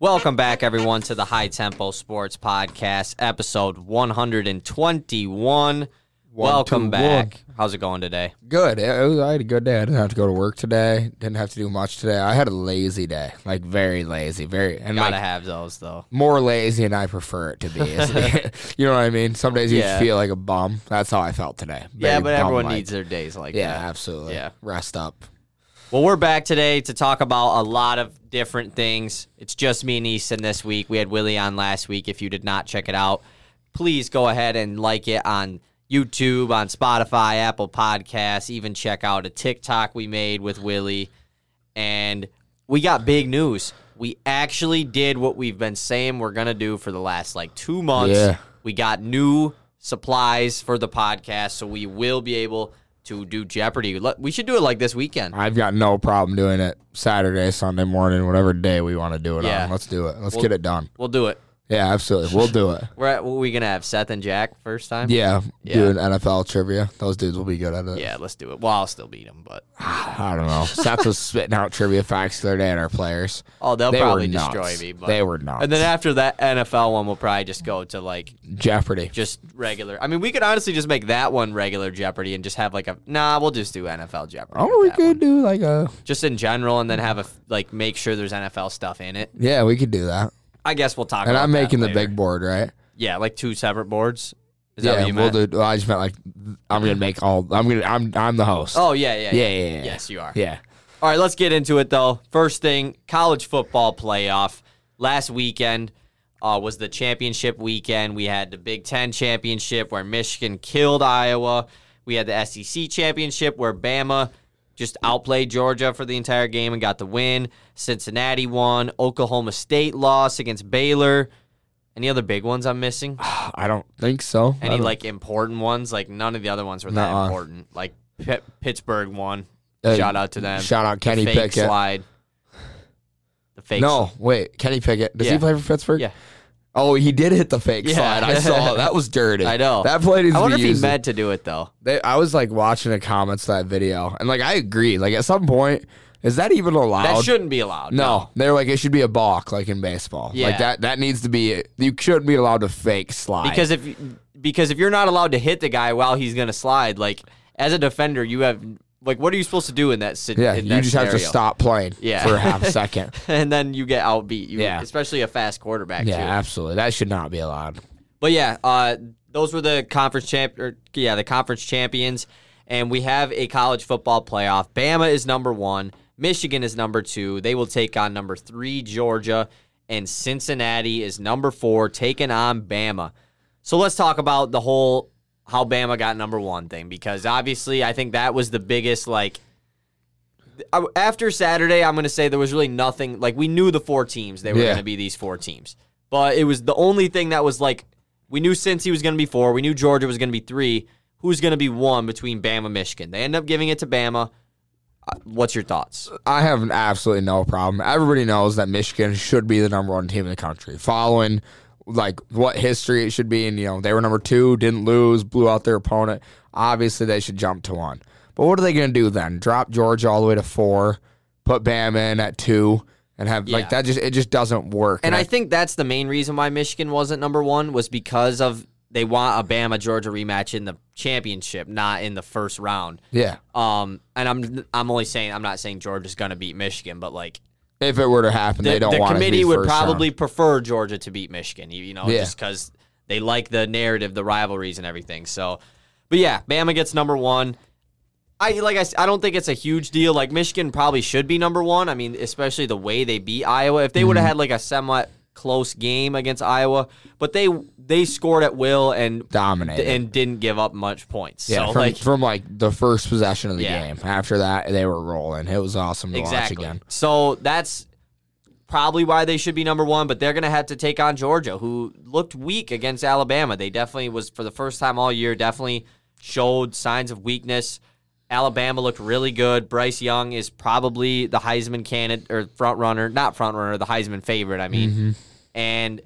Welcome back, everyone, to the High Tempo Sports Podcast, episode 121. Welcome two, back. How's it going today? Good. It was, I had a good day. I didn't have to go to work today. Didn't have to do much today. I had a lazy day, like very lazy, very and Gotta like have those, though. more lazy, and I prefer it to be. you know what I mean? Some days you Yeah. feel like a bum. That's how I felt today. Yeah, but everyone bum-like. needs their days like that. Yeah, that. absolutely. Yeah. Rest up. Well, we're back today to talk about a lot of different things. It's just me and Easton this week. We had Willie on last week. If you did not check it out, please go ahead and like it on YouTube, on Spotify, Apple Podcasts. Even check out a TikTok we made with Willie. And we got big news. We actually did what we've been saying we're going to do for the last like two months. Yeah. We got new supplies for the podcast, so we will be able to do Jeopardy. We should do it like this weekend. I've got no problem doing it Saturday, Sunday morning, whatever day we want to do it Yeah. on. Let's do it. Let's Well- get it done. We'll do it. Yeah, absolutely. We'll do it. We're at, what are we gonna have Seth and Jack first time? Yeah, Yeah. doing NFL trivia. Those dudes will be good at it. Yeah, let's do it. Well, I'll still beat them, but I don't know. Seth was spitting out trivia facts the other day at our players. oh, they'll They probably destroy me. But They were not. And then after that NFL one, we'll probably just go to like Jeopardy. just regular. I mean, we could honestly just make that one regular Jeopardy and just have like a nah. We'll just do NFL Jeopardy. Oh, we could one. do like a just in general, and then have a like make sure there's NFL stuff in it. yeah, we could do that. I guess we'll talk. About that. And I'm that making the later. big board, right? Yeah, like two separate boards. Is that yeah, what you we'll do. Well, I just meant like I'm gonna make all. I'm gonna. I'm. I'm the host. Oh yeah, yeah, yeah, yeah, yeah. Yes, you are. yeah. All right, let's get into it though. First thing, college football playoff. Last weekend uh, was the championship weekend. We had the Big Ten championship where Michigan killed Iowa. We had the SEC championship where Bama just outplayed Georgia for the entire game and got the win. Cincinnati won. Oklahoma State lost against Baylor. Any other big ones I'm missing? I don't think so. Any like important ones? Like none of the other ones were that Nuh-uh. important. Like P- Pittsburgh won. Uh, Shout out to them. Shout out Kenny the fake Pickett. slide. The fake. No, wait, Kenny Pickett. Does Yeah. he play for Pittsburgh? Yeah. Oh, he did hit the fake Yeah. slide. I saw it. that was dirty. I know. that play needs I wonder to if be he used. meant to do it though. They, I was like watching the comments to that video, and like I agree. Like at some point, is that even allowed? That shouldn't be allowed. No, they're like it should be a balk, like in baseball. Yeah. Like that. That needs to be. You shouldn't be allowed to fake slide. because if because if you're not allowed to hit the guy while he's gonna slide, like as a defender, you have like what are you supposed to do in that situation? yeah, you just have to stop playing. Yeah. for a half second. and then you get outbeat. You, Yeah. especially a fast quarterback. yeah, too. absolutely. That should not be allowed. But yeah, uh, those were the conference champ. Or, yeah, the conference champions, and we have a college football playoff. Bama is number one. Michigan is number two. They will take on number three Georgia, and Cincinnati is number four, taking on Bama. So let's talk about the whole how Bama got number one thing because obviously I think that was the biggest like. I- After Saturday, I'm going to say there was really nothing like we knew the four teams they were Yeah. going to be these four teams, but it was the only thing that was like we knew since he was going to be four, we knew Georgia was going to be three. Who's going to be one between Bama Michigan? They end up giving it to Bama. Uh, What's your thoughts? I have absolutely no problem. Everybody knows that Michigan should be the number one team in the country, following like what history it should be. And you know they were number two, didn't lose, blew out their opponent. Obviously, they should jump to one. But what are they going to do then? Drop Georgia all the way to four, put Bama in at two, and have Yeah. like that? Just it just doesn't work. And I think that's the main reason why Michigan wasn't number one was because of they want a Bama Georgia rematch in the championship, not in the first round. yeah, Um, and I'm I'm only saying I'm not saying Georgia's going to beat Michigan, but like if it were to happen, the, they don't want the want committee would probably round. prefer Georgia to beat Michigan, you you know, Yeah. just because they like the narrative, the rivalries, and everything. So, but yeah, Bama gets number one. I like I, I don't think it's a huge deal. Like Michigan probably should be number one. I mean, especially the way they beat Iowa. If they would have Mm-hmm. had like a somewhat close game against Iowa, but they they scored at will and dominated. and didn't give up much points. yeah, so from, like from like the first possession of the Yeah. game. After that, they were rolling. It was awesome to Exactly. watch again. So that's probably why they should be number one, but they're going to have to take on Georgia, who looked weak against Alabama. They definitely was, for the first time all year, definitely showed signs of weakness. Alabama looked really good. Bryce Young is probably the Heisman candidate or front runner, not front runner, the Heisman favorite, I mean. Mm-hmm. And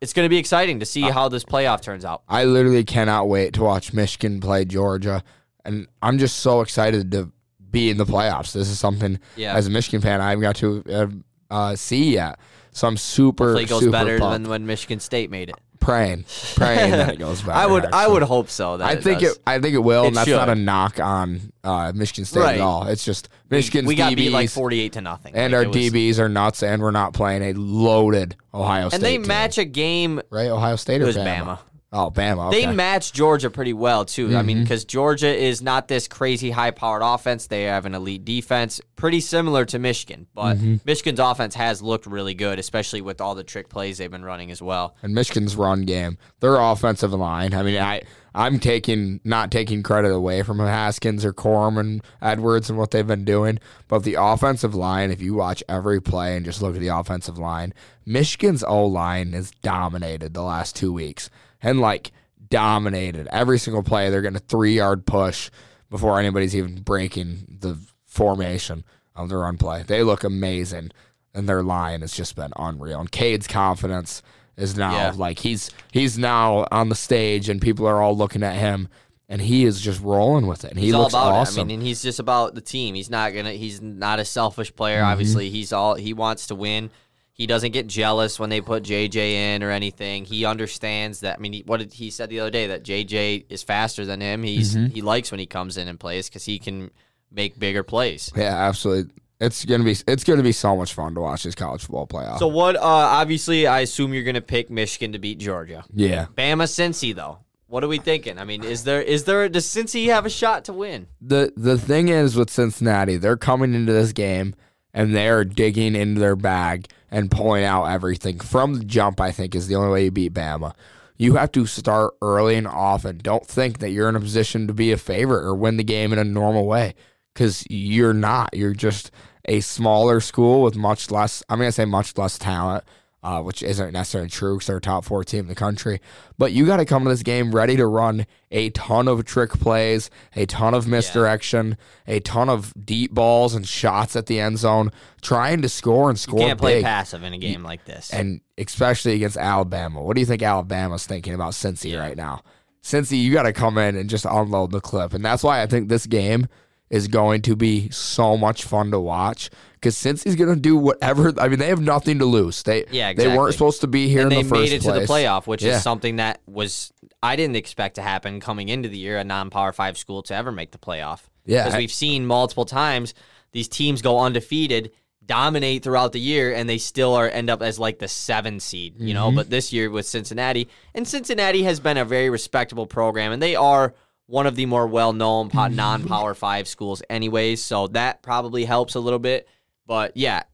it's going to be exciting to see how this playoff turns out. I literally cannot wait to watch Michigan play Georgia, and I'm just so excited to be in the playoffs. This is something Yeah. as a Michigan fan I haven't got to uh, uh, see yet. So I'm super, Hopefully it goes better pumped. than when Michigan State made it. Praying, praying that it goes better. I would I would hope so. That I think does. it. I think it will, It and that's not a knock on uh, Michigan State Right. at all. It's just Michigan's we got DBs beat like forty eight to nothing, and Like, our was- DBs are nuts, and we're not playing a loaded Ohio State. And they team. match a game. right Ohio State or Bama? Bama. Oh, Bama. Okay. They match Georgia pretty well too. I Mm-hmm. mean, because Georgia is not this crazy high-powered offense. They have an elite defense, pretty similar to Michigan. But Mm-hmm. Michigan's offense has looked really good, especially with all the trick plays they've been running as well. and Michigan's run game, their offensive line. I mean, I I'm taking not taking credit away from Haskins or Corum and Edwards and what they've been doing, but the offensive line. If you watch every play and just look at the offensive line, Michigan's O line has dominated the last two weeks, and like dominated every single play. They're getting a three yard push before anybody's even breaking the formation of the run play. They look amazing, and their line has just been unreal. And Cade's confidence is now Yeah. like he's he's now on the stage, and people are all looking at him, and he is just rolling with it. And he He's all looks about awesome. it. I mean, and he's just about the team. He's not gonna. He's not a selfish player. Mm-hmm. Obviously, he's all. He wants to win. He doesn't get jealous when they put JJ in or anything. He understands that. I mean, he, what did he said the other day that JJ is faster than him. He's Mm-hmm. he likes when he comes in and plays because he can make bigger plays. yeah, absolutely. It's gonna be it's gonna be so much fun to watch this college football playoff. So what? Uh, obviously, I assume you're gonna pick Michigan to beat Georgia. yeah, Bama, Cincy, though. What are we thinking? I mean, is there is there does Cincy have a shot to win? the the thing is with Cincinnati, they're coming into this game and they're digging into their bag and pulling out everything from the jump. I think is the only way you beat Bama. You have to start early and often. Don't think that you're in a position to be a favorite or win the game in a normal way because you're not. You're just a smaller school with much less. I'm gonna say much less talent. Uh, which isn't necessarily true because they're a top four team in the country. But you got to come to this game ready to run a ton of trick plays, a ton of misdirection, a ton of deep balls and shots at the end zone, trying to score and score You Can't play passive in a game like this. And especially against Alabama. What do you think Alabama's thinking about Cincy right now? Cincy, you got to come in and just unload the clip. And that's why I think this game is going to be so much fun to watch because Cincy's going to do whatever. I mean, they have nothing to lose. They Yeah, they weren't supposed to be here and in they the first made it place. to the playoff, which Yeah. is something that was I didn't expect to happen coming into the year. A non-power five school to ever make the playoff. Yeah, because we've seen multiple times these teams go undefeated, dominate throughout the year, and they still are end up as like the seven seed. You Mm-hmm. know, but this year with Cincinnati, and Cincinnati has been a very respectable program, and they are. One of the more well-known non-power five schools, anyways. So that probably helps a little bit. But yeah,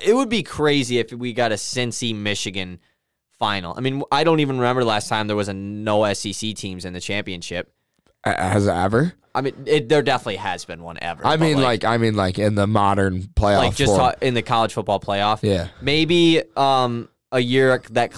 it would be crazy if we got a Cincy Michigan final. I mean, I don't even remember the last time there was a no SEC teams in the championship. Has it ever? I mean, it, there definitely has been one ever. I mean, like, I mean, like in the modern playoff. like just form. in the college football playoff. yeah. Maybe um a year that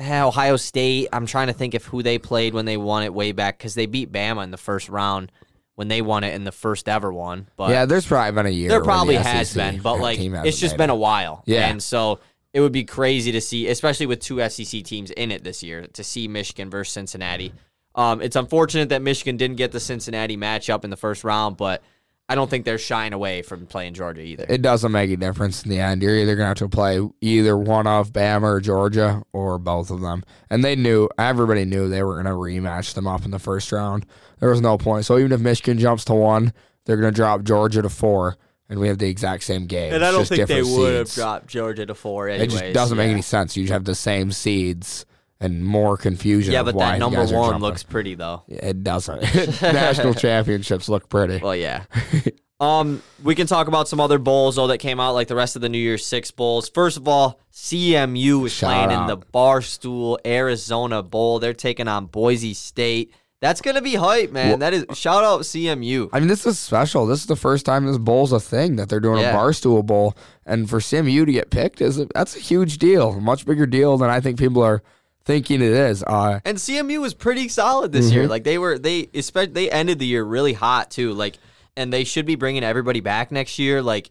Ohio State. I'm trying to think of who they played when they won it way back because they beat Bama in the first round when they won it in the first ever one. But yeah, there's probably been a year. there probably the has SEC been, but like it's just been it. a while. Yeah. and so it would be crazy to see, especially with two SEC teams in it this year, to see Michigan versus Cincinnati. Um, it's unfortunate that Michigan didn't get the Cincinnati matchup in the first round, but I don't think they're shying away from playing Georgia either. It doesn't make a difference in the end. You're either gonna have to play either one of Bama or Georgia or both of them. And they knew everybody knew they were gonna rematch them up in the first round. There was no point. So even if Michigan jumps to one, they're gonna drop Georgia to four, and we have the exact same game. And I don't just think they different would have dropped Georgia to four It just doesn't make any sense. You have the same seeds and more confusion. Yeah, but that number one looks pretty though. It doesn't. National championships look pretty. Well, yeah. um, we can talk about some other bowls though that came out, like the rest of the New Year's Six bowls. First of all, CMU is Shout playing in the Barstool Arizona Bowl. They're taking on Boise State. That's gonna be hype, man. Well- that is shout out CMU. I mean, this is special. This is the first time this bowl's a thing that they're doing Yeah. a barstool bowl, and for CMU to get picked is a, that's a huge deal, a much bigger deal than I think people are thinking it is. Uh, And CMU was pretty solid this Mm-hmm. year. Like they were, they especially they ended the year really hot too. Like, and they should be bringing everybody back next year. Like,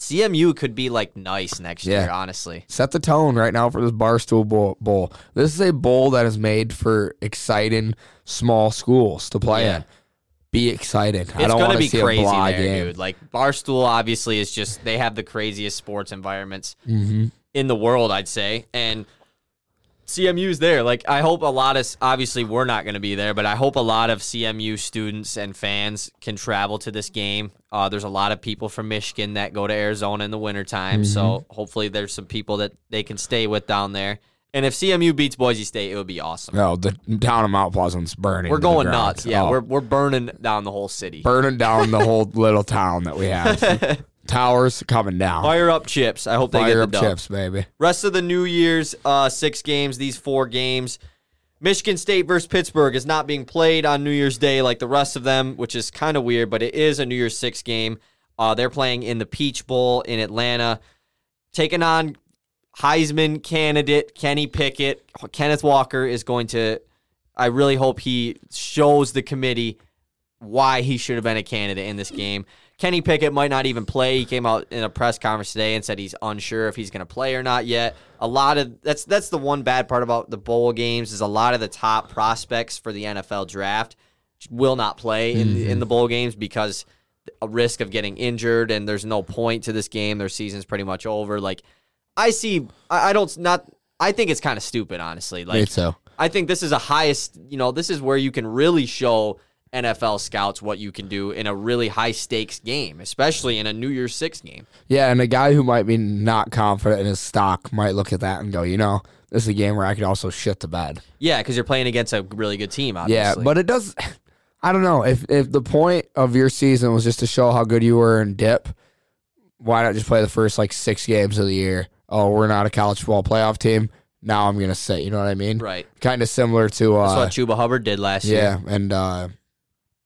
CMU could be like nice next Yeah. year, honestly. set the tone right now for this barstool bowl, bowl. This is a bowl that is made for exciting small schools to play Yeah. in. be exciting. I It's don't gonna want be to see a crazy blah there, game. dude. Like Barstool, obviously, is just they have the craziest sports environments Mm-hmm. in the world, I'd say, and CMU's there. Like I hope a lot of obviously we're not going to be there, but I hope a lot of CMU students and fans can travel to this game. Uh, there's a lot of people from Michigan that go to Arizona in the wintertime, so Mm-hmm. hopefully there's some people that they can stay with down there. And if CMU beats Boise State, it would be awesome. No, the town of Mount Pleasant's burning. We're going nuts. Yeah, Oh, we're we're burning down the whole city. burning down the whole little town that we have. Towers coming down. Fire up chips. I hope they get Fire the up dub. chips, baby. Rest of the New Year's uh, six games, these four games. Michigan State versus Pittsburgh is not being played on New Year's Day like the rest of them, which is kind of weird, but it is a New Year's Six game. Uh, they're playing in the Peach Bowl in Atlanta, taking on Heisman candidate Kenny Pickett. Kenneth Walker is going to, I really hope he shows the committee why he should have been a candidate in this game. Kenny Pickett might not even play. He came out in a press conference today and said he's unsure if he's going to play or not yet. A lot of that's that's the one bad part about the bowl games is a lot of the top prospects for the NFL draft will not play in mm-hmm. in the bowl games because a risk of getting injured and there's no point to this game. Their season's pretty much over. Like I see, I, I don't not. I think it's kind of stupid, honestly. Like too. I think this is a highest, you know, this is where you can really show NFL scouts what you can do in a really high stakes game, especially in a New Year's Six game. Yeah, and a guy who might be not confident in his stock might look at that and go, you know, this is a game where I could also shit the bed. Yeah, because you're playing against a really good team, Yeah, but it does. I don't know if if the point of your season was just to show how good you were in dip. Why not just play the first like six games of the year? Oh, we're not a college football playoff team. Now I'm gonna sit. You know what I mean? right. Kind of similar to uh, That's uh, what Chuba Hubbard did last yeah, year. Yeah, and uh,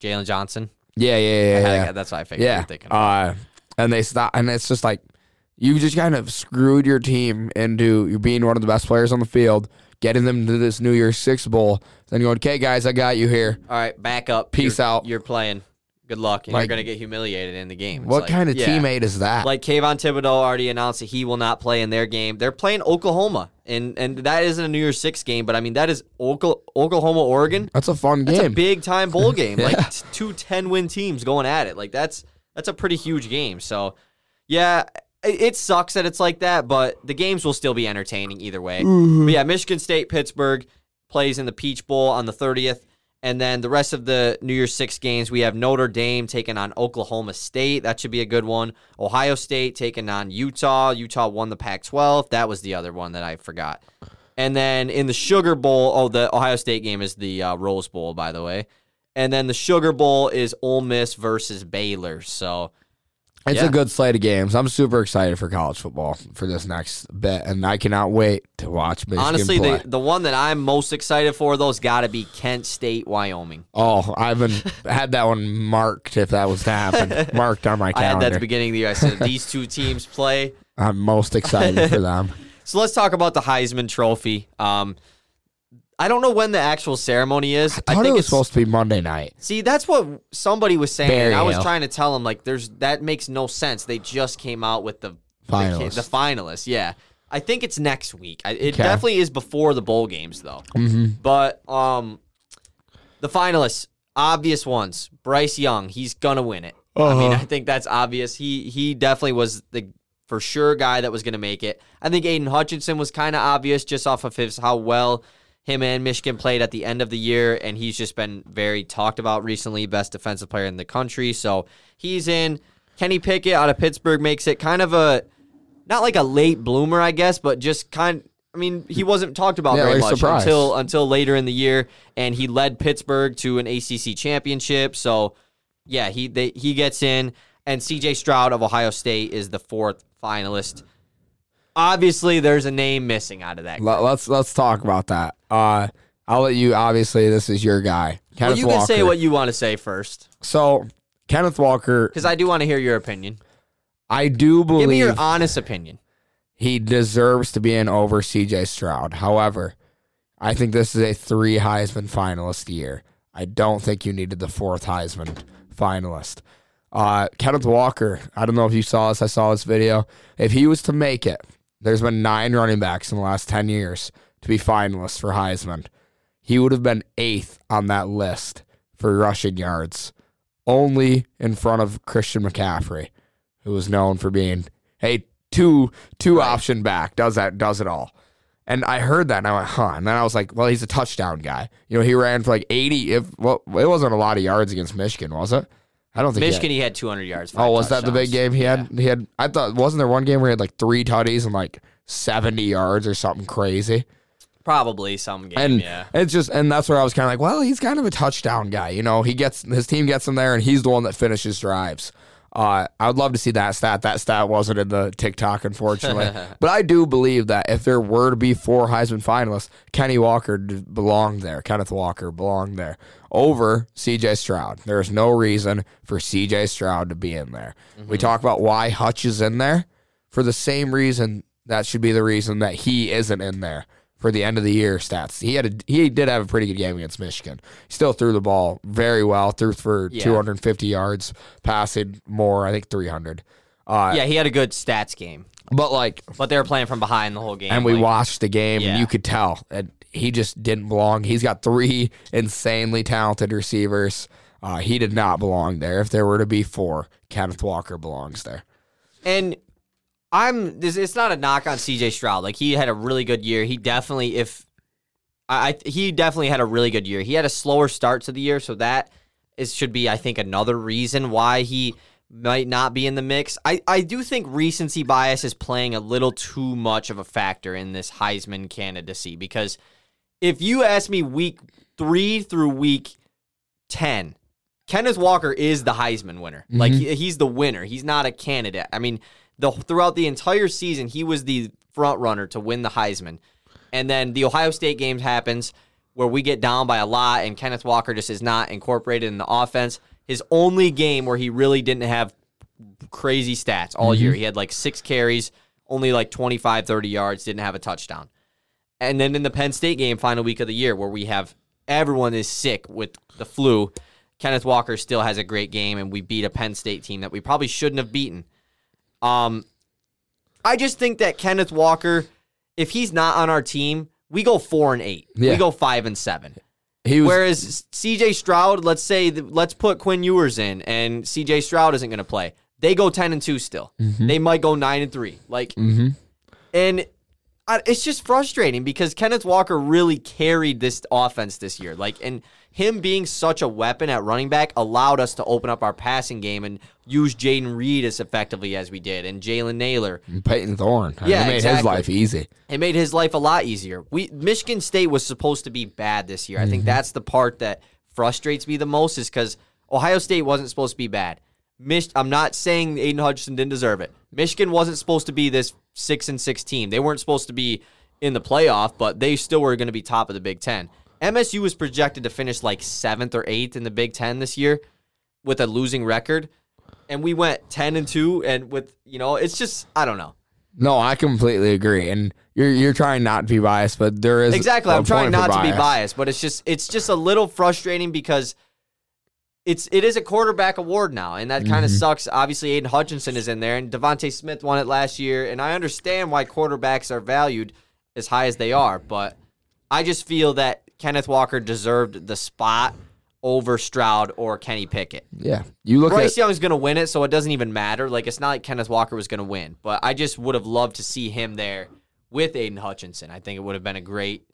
Jalen Johnson. yeah, yeah, yeah, had- yeah. That's what I figured yeah. thinking. Uh, and they stop, and it's just like you just kind of screwed your team into you being one of the best players on the field, getting them to this New Year's Six bowl. Then you're going, okay, guys, I got you here. All right, back up. Peace You're- out. You're playing. Good luck. And Like- you're going to get humiliated in the game. It's What like- kind of yeah. teammate is that? Like Kayvon Thibodeaux already announced that he will not play in their game. They're playing Oklahoma, and and that isn't a New Year's Six game, but I mean that is Oka- Oklahoma Oregon. That's a fun That's a game. big time bowl game. Like t- two 10 win teams going at it. Like that's that's a pretty huge game. So yeah, it, it sucks that it's like that, but the games will still be entertaining either way. Mm-hmm. But yeah, Michigan State Pittsburgh plays in the Peach Bowl on the 30th. And then the rest of the New Year's Six games, we have Notre Dame taking on Oklahoma State. That should be a good one. Ohio State taking on Utah. Utah won the Pac 12. That was the other one that I forgot. And then in the Sugar Bowl, oh, the Ohio State game is the uh, Rose Bowl, by the way. And then the Sugar Bowl is Ole Miss versus Baylor. So It's Yeah. a good slate of games. I'm super excited for college football for this next bit, and I cannot wait to watch Michigan honestly, play. the, the one that I'm most excited for, those got to be Kent State, Wyoming. oh, I've been had that one marked if that was to happen, marked on my I had calendar. that at the beginning of the year. I said these two teams play. I'm most excited for them. So let's talk about the Heisman Trophy. Um, I don't know when the actual ceremony is. I thought think it was it's supposed to be Monday night. See, that's what somebody was saying. Barry I was trying to tell him like, there's that makes no sense. They just came out with the the, Finalists. the finalists. Yeah, I think it's next week. I, it Okay. definitely is before the bowl games though. Mm-hmm. But um, the finalists, obvious ones. Bryce Young, he's gonna win it. I mean, I Uh-huh. think that's obvious. He he definitely was the for sure guy that was gonna make it. I think Aiden Hutchinson was kind of obvious just off of his how well him and Michigan played at the end of the year, and he's just been very talked about recently, best defensive player in the country. So he's in. Kenny Pickett out of Pittsburgh makes it kind of a not like a late bloomer, I guess, but just kind. I mean, he wasn't talked about Yeah, very much until until later in the year, and he led Pittsburgh to an ACC championship. So, yeah, he they, he gets in, and C.J. Stroud of Ohio State is the fourth finalist. Obviously, there's a name missing out of that. Let, us let's talk about that. Uh, I'll let you. Obviously, this is your guy, well, Kenneth you Walker. can say what you want to say first, so, Kenneth Walker, because I do want to hear your opinion. I do believe Give me your honest opinion. he deserves to be in over CJ Stroud. However, I think this is a three Heisman finalist year. I don't think you needed the fourth Heisman finalist. Uh, Kenneth Walker, I don't know if you saw this. I saw this video. If he was to make it, there's been nine running backs in the last 10 years to be finalists for Heisman. He would have been eighth on that list for rushing yards only in front of Christian McCaffrey, who was known for being hey two two option back does that does it all. And I heard that and I went, huh. And then I was like, well, he's a touchdown guy. You know, he ran for like 80. If well, it wasn't a lot of yards against Michigan, was it? I don't think he had- Michigan, he had 200 yards. Oh, was that the big game he had? Yeah. He had. I thought wasn't there one game where he had like three tutties and like seventy yards or something crazy. Probably some game. And yeah. it's just, and that's where I was kind of like, well, he's kind of a touchdown guy. You know, he gets his team gets him there, and he's the one that finishes drives. Uh, I would love to see that stat. That stat wasn't in the TikTok, unfortunately. but I do believe that if there were to be four Heisman finalists, Kenny Walker belonged there. Kenneth Walker belonged there over CJ Stroud. There is no reason for CJ Stroud to be in there. We talk about why Hutch is in there for the same reason that should be the reason that he isn't in there for the end of the year stats. He had a he did have a pretty good game against Michigan. He still threw the ball very well, threw for Yeah. 250 yards, passing more, I think 300. Uh, yeah, he had a good stats game, but like, but they were playing from behind the whole game. and we like, watched the game, Yeah. and you could tell and he just didn't belong. He's got three insanely talented receivers. Uh, he did not belong there. If there were to be four, Kenneth Walker belongs there. And I'm this. It's not a knock on C.J. Stroud. Like he had a really good year. He definitely, if I, I he definitely had a really good year. He had a slower start to the year, so that is should be, I think, another reason why he might not be in the mix. I I do think recency bias is playing a little too much of a factor in this Heisman candidacy because if you ask me week three through week ten. Kenneth Walker is the Heisman winner. Like mm-hmm. he, he's the winner. He's not a candidate. I mean, the throughout the entire season, he was the front runner to win the Heisman. And then the Ohio State games happens where we get down by a lot, and Kenneth Walker just is not incorporated in the offense. His only game where he really didn't have crazy stats all mm-hmm. year. He had like six carries, only like 25, 30 yards, didn't have a touchdown. And then in the Penn State game, final week of the year, where we have everyone is sick with the flu, Kenneth Walker still has a great game, and we beat a Penn State team that we probably shouldn't have beaten. Um, I just think that Kenneth Walker, if he's not on our team, we go four and eight. Yeah. We go five and seven. Was Whereas CJ Stroud, let's say, let's put Quinn Ewers in, and CJ Stroud isn't going to play. They go ten and two still. They might go nine and three. Like, mm-hmm. and it's just frustrating because Kenneth Walker really carried this offense this year. Like, and him being such a weapon at running back allowed us to open up our passing game and use Jayden Reed as effectively as we did, and Jalen Nailor. and Payton Thorne. Yeah, he made his life easy. It made his life a lot easier. We Michigan State was supposed to be bad this year. I Mm-hmm. think that's the part that frustrates me the most is because Ohio State wasn't supposed to be bad. Mich- I'm not saying Aiden Hutchinson didn't deserve it. Michigan wasn't supposed to be this six and six team. They weren't supposed to be in the playoff, but they still were going to be top of the Big Ten. MSU was projected to finish like seventh or eighth in the Big Ten this year with a losing record, and we went ten and two. And with you know, it's just I don't know. No, I completely agree. And you're you're trying not to be biased, but there is Exactly. I'm trying not to be biased, but it's just it's just a little frustrating because it's it is a quarterback award now, and that kind of Mm-hmm. sucks. Obviously, Aiden Hutchinson is in there, and DeVonta Smith won it last year, and I understand why quarterbacks are valued as high as they are, but I just feel that Kenneth Walker deserved the spot over Stroud or Kenny Pickett. Yeah, you look Bryce at Young's going to win it, so it doesn't even matter. Like it's not like Kenneth Walker was going to win, but I just would have loved to see him there with Aiden Hutchinson. I think it would have been a great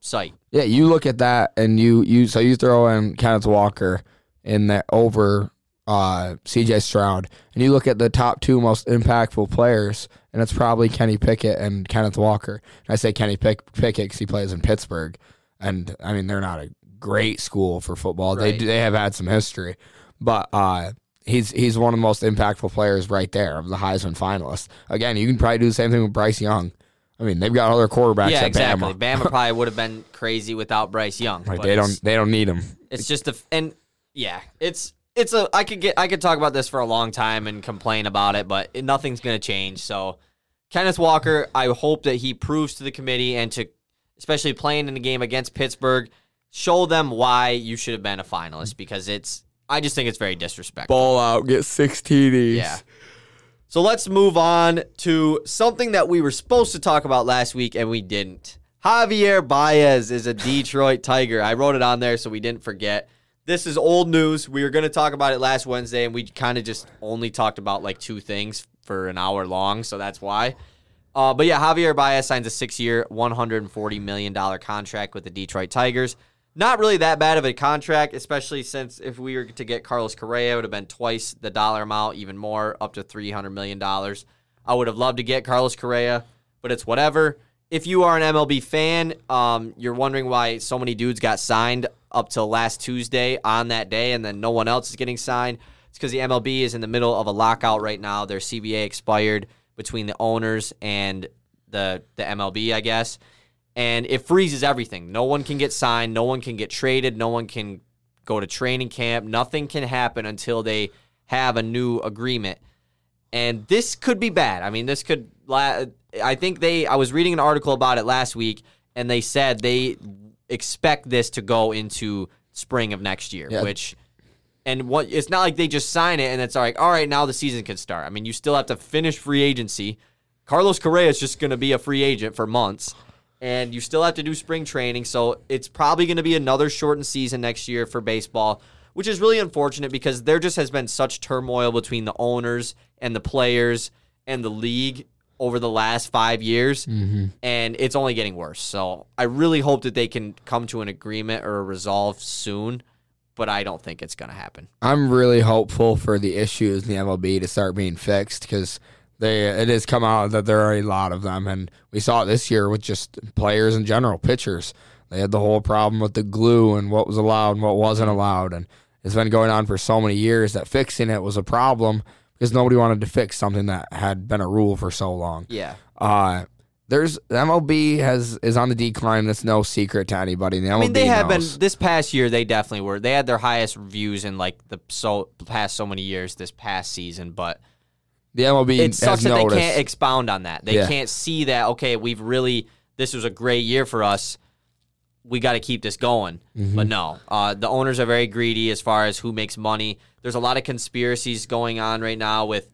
sight. yeah, you look at that, and you you so you throw in Kenneth Walker in that over uh, C.J. Stroud, and you look at the top two most impactful players, and it's probably Kenny Pickett and Kenneth Walker. And I say Kenny Pick, Pickett because he plays in Pittsburgh, and I mean they're not a great school for football. They Right. do- they have had some history, but uh, he's he's one of the most impactful players right there of the Heisman finalists. Again, you can probably do the same thing with Bryce Young. I mean, they've got other quarterbacks yeah, exactly. Bama. Bama probably would have been crazy without Bryce Young. Like but they don't they don't need him. It's just a and yeah, it's it's a I could get I could talk about this for a long time and complain about it, but nothing's gonna change. So Kenneth Walker, I hope that he proves to the committee and to especially playing in the game against Pittsburgh, show them why you should have been a finalist because it's I just think it's very disrespectful. Ball out, get six TDs. Yeah. So let's move on to something that we were supposed to talk about last week and we didn't. Javier Baez is a Detroit Tiger. I wrote it on there so we didn't forget. This is old news. We were going to talk about it last Wednesday, and we kind of just only talked about like two things for an hour long, so that's why. Uh, but yeah, Javier Baez signs a six-year, one hundred and forty million dollar contract with the Detroit Tigers. Not really that bad of a contract, especially since if we were to get Carlos Correa, it would have been twice the dollar amount, even more, up to three hundred million dollars. I would have loved to get Carlos Correa, but it's whatever. If you are an MLB fan, um, you're wondering why so many dudes got signed up till last Tuesday on that day, and then no one else is getting signed. It's because the MLB is in the middle of a lockout right now. Their CBA expired between the owners and the the MLB, I guess, and it freezes everything. No one can get signed. No one can get traded. No one can go to training camp. Nothing can happen until they have a new agreement. And this could be bad. I mean, this could. La- I think they. I was reading an article about it last week, and they said they expect this to go into spring of next year, Yeah. which and what it's not like they just sign it and it's like, all right, now the season can start. I mean, you still have to finish free agency. Carlos Correa is just going to be a free agent for months, and you still have to do spring training. So it's probably going to be another shortened season next year for baseball, which is really unfortunate because there just has been such turmoil between the owners and the players and the league over the last five years, mm-hmm. and it's only getting worse. So I really hope that they can come to an agreement or a resolve soon, but I don't think it's going to happen. I'm really hopeful for the issues in the MLB to start being fixed because they it has come out that there are a lot of them, and we saw it this year with just players in general, pitchers. They had the whole problem with the glue and what was allowed and what wasn't allowed, and it's been going on for so many years that fixing it was a problem because nobody wanted to fix something that had been a rule for so long. Yeah. Uh, there's the MLB has is on the decline. That's no secret to anybody. The MLB I mean, they have knows. been this past year. They definitely were. They had their highest views in like the so past so many years this past season, but the MLB it sucks that noticed. they can't expound on that. They Yeah. can't see that. Okay, we've really this was a great year for us. We got to keep this going. Mm-hmm. But no, uh, the owners are very greedy as far as who makes money. There's a lot of conspiracies going on right now with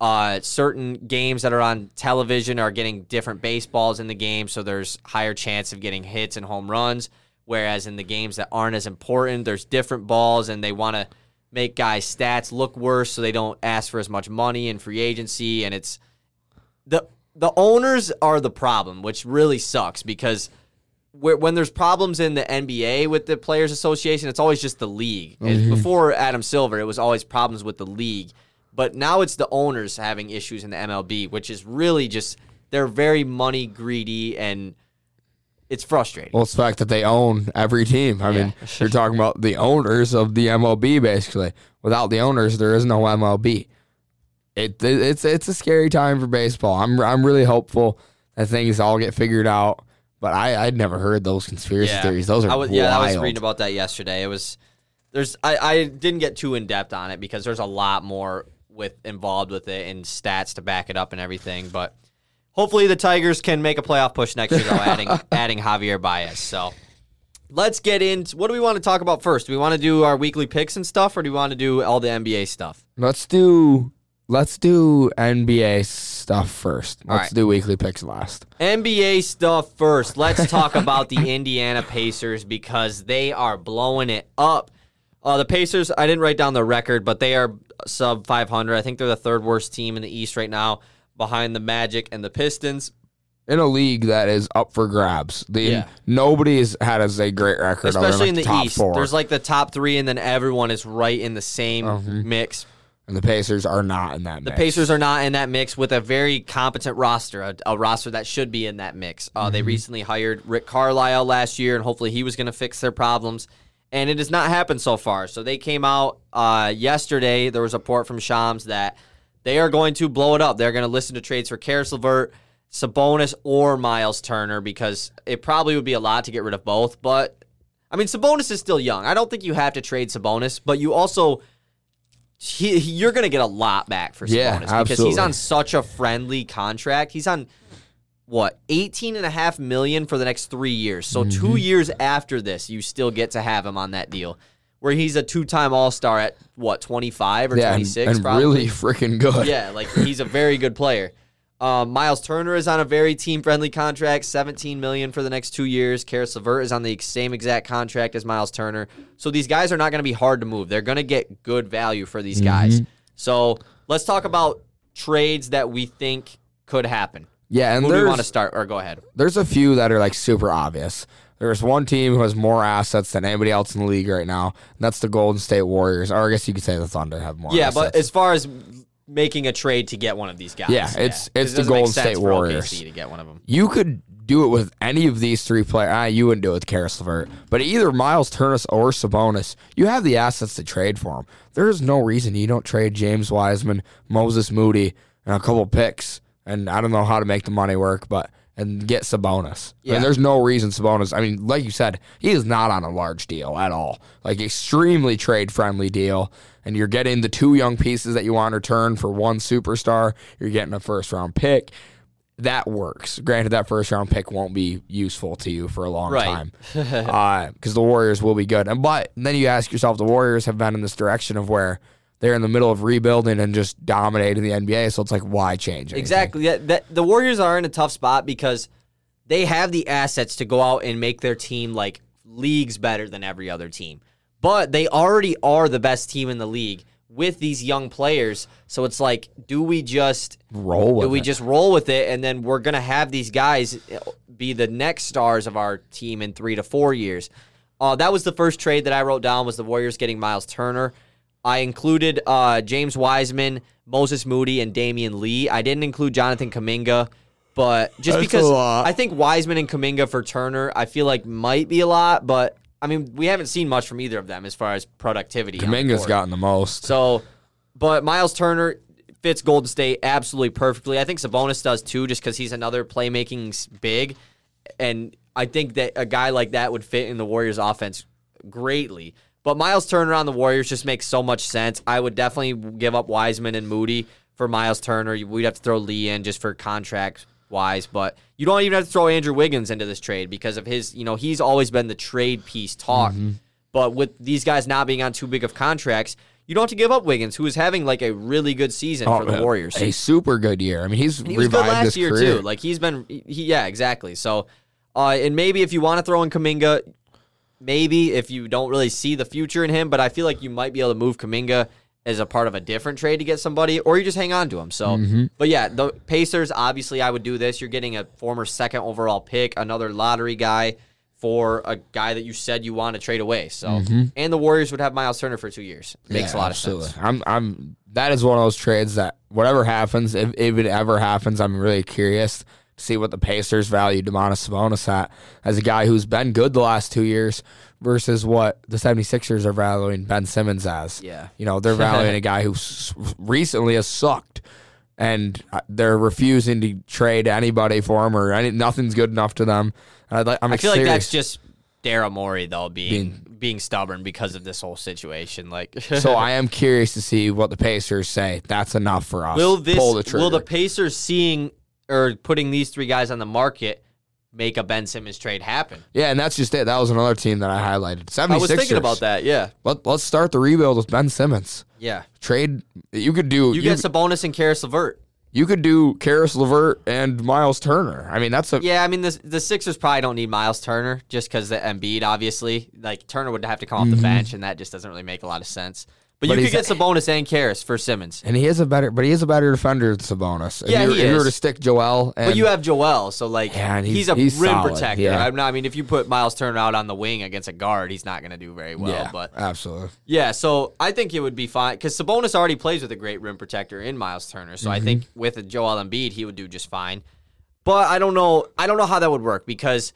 uh, certain games that are on television are getting different baseballs in the game, so there's higher chance of getting hits and home runs. Whereas in the games that aren't as important, there's different balls, and they want to make guys' stats look worse, so they don't ask for as much money in free agency. And it's the the owners are the problem, which really sucks because where, when there's problems in the NBA with the Players Association, it's always just the league. And mm-hmm. Before Adam Silver, it was always problems with the league. But now it's the owners having issues in the MLB, which is really just they're very money greedy and it's frustrating. Well, it's the fact that they own every team. I mean, you're talking about the owners of the MLB, basically. Without the owners, there is no MLB. It, it it's it's a scary time for baseball. I'm I'm really hopeful that things all get figured out. But I I'd never heard those conspiracy theories. Those are I was, yeah, I was reading about that yesterday. It was there's I, I didn't get too in depth on it because there's a lot more with involved with it and stats to back it up and everything. But hopefully the Tigers can make a playoff push next year though, adding adding Javier Baez. So let's get into what do we want to talk about first? Do we want to do our weekly picks and stuff, or do we want to do all the NBA stuff? Let's do let's do NBA stuff first. All Let's right. do weekly picks last. NBA stuff first. Let's talk about the Indiana Pacers because they are blowing it up. Uh, the Pacers, I didn't write down the record, but they are sub 500. I think they're the third worst team in the East right now, behind the Magic and the Pistons. In a league that is up for grabs, the Yeah. nobody has had as a great record, Especially like, in the top East. Four. There's like the top three, and then everyone is right in the same Mm-hmm. mix. And the Pacers are not in that. Mix. The Pacers are not in that mix with a very competent roster, a, a roster that should be in that mix. Uh, Mm-hmm. They recently hired Rick Carlisle last year, and hopefully he was going to fix their problems. And it has not happened so far. So they came out uh, yesterday. There was a report from Shams that they are going to blow it up. They're going to listen to trades for Caris LeVert, Sabonis, or Myles Turner because it probably would be a lot to get rid of both. But I mean, Sabonis is still young. I don't think you have to trade Sabonis, but you also he, he- you're going to get a lot back for Sabonis Yeah, because he's on such a friendly contract. He's on what 18 and a half million for the next 3 years. So 2 Mm-hmm. years after this, you still get to have him on that deal. Where he's a two-time All-Star at what 25 or yeah, and, 26 and probably. really freaking good. Yeah, like he's a very good player. Um, Myles Turner is on a very team-friendly contract, 17 million for the next two years. Caris LeVert is on the same exact contract as Myles Turner. So these guys are not going to be hard to move. They're going to get good value for these guys. So let's talk about trades that we think could happen. Yeah, and Who do you want to start? Or go ahead. there's a few that are like super obvious. There's one team who has more assets than anybody else in the league right now. And that's the Golden State Warriors. Or I guess you could say the Thunder have more. Yeah, assets. but as far as making a trade to get one of these guys, Yeah, it's- it's It the doesn't make Golden sense State Warriors. OKC to get one of them. you could do it with any of these three players. Ah, you wouldn't do it with Caris LeVert, but either Myles Turner or Sabonis, you have the assets to trade for them. There's no reason you don't trade James Wiseman, Moses Moody, and a couple picks. And I don't know how to make the money work, but and get Sabonis. I Yeah. mean, there's no reason Sabonis. I mean, like you said, he is not on a large deal at all. Like extremely trade friendly deal. And you're getting the two young pieces that you want in return for one superstar. You're getting a first round pick that works. Granted, that first round pick won't be useful to you for a long Right. time uh, because the Warriors will be good. And but then you ask yourself, the Warriors have been in this direction of where they're in the middle of rebuilding and just dominating the NBA. So it's like, why change? anything? Exactly. That, that, the Warriors are in a tough spot because they have the assets to go out and make their team like leagues better than every other team. But they already are the best team in the league with these young players. So it's like, do we just Roll with do we it. just roll with it and then we're gonna have these guys be the next stars of our team in three to four years? Uh, that was the first trade that I wrote down was the Warriors getting Myles Turner. I included uh, James Wiseman, Moses Moody, and Damion Lee. I didn't include Jonathan Kuminga, but just That's because. I think Wiseman and Kuminga for Turner, I feel like might be a lot, but I mean we haven't seen much from either of them as far as productivity. on the gotten the most. So, but Myles Turner fits Golden State absolutely perfectly. I think Sabonis does too, just because he's another playmaking big, and I think that a guy like that would fit in the Warriors' offense greatly. But Myles Turner on the Warriors just makes so much sense. I would definitely give up Wiseman and Moody for Myles Turner. We'd have to throw Lee in just for contract wise, but you don't even have to throw Andrew Wiggins into this trade because of his, you know, he's always been the trade piece talk. Mm-hmm. But with these guys not being on too big of contracts, you don't have to give up Wiggins, who is having like a really good season for the Oh, Warriors. a super good year. I mean, he's He was good last year career. too. Like he's been, he, yeah, exactly. So, uh, and maybe if you want to throw in Kuminga, maybe if you don't really see the future in him, but I feel like you might be able to move Kuminga as a part of a different trade to get somebody, or you just hang on to him. So, Mm-hmm. but yeah, the Pacers obviously I would do this. You're getting a former second overall pick, another lottery guy for a guy that you said you want to trade away. So, and the Warriors would have Myles Turner for two years. Makes Mm-hmm. Yeah, a lot absolutely. of sense. I'm I'm that is one of those trades that whatever happens, if, if it ever happens, I'm really curious see what the Pacers value Domantas Sabonis at as a guy who's been good the last two years versus what the 76ers are valuing Ben Simmons as. Yeah. You know, they're valuing a guy who recently has sucked. And uh, they're refusing to trade anybody for him, or any, nothing's good enough to them. I'd like, I'm I feel like that's just Daryl Morey though being being stubborn because of this whole situation. Like, so I am curious to see what the Pacers say. That's enough for us. will this Pull the trigger. will the Pacers seeing or putting these three guys on the market make a Ben Simmons trade happen? Yeah, and that's just it. That was another team that I highlighted. 76ers. I was thinking about that. Yeah, Let, let's start the rebuild with Ben Simmons. yeah. Trade. You could do. You, You, get Sabonis and Caris LeVert. you could do Caris LeVert and Myles Turner. I mean, that's a. Yeah, I mean the the Sixers probably don't need Myles Turner just because the Embiid obviously like Turner would have to come off the mm-hmm. bench and that just doesn't really make a lot of sense. But. But you could get Sabonis and Caris for Simmons. And he is a better, but he is a better defender than Sabonis. If Yeah, you, he if you were to stick Joel, and But you have Joel, so like Yeah, he's, he's- a he's rim solid, protector. yeah. I'm not, I mean, if you put Myles Turner out on the wing against a guard, he's not going to do very well. yeah, But absolutely. yeah, so I think it would be fine because Sabonis already plays with a great rim protector in Myles Turner. So I Mm-hmm. think with a Joel Embiid, he would do just fine. But I don't know. I don't know how that would work because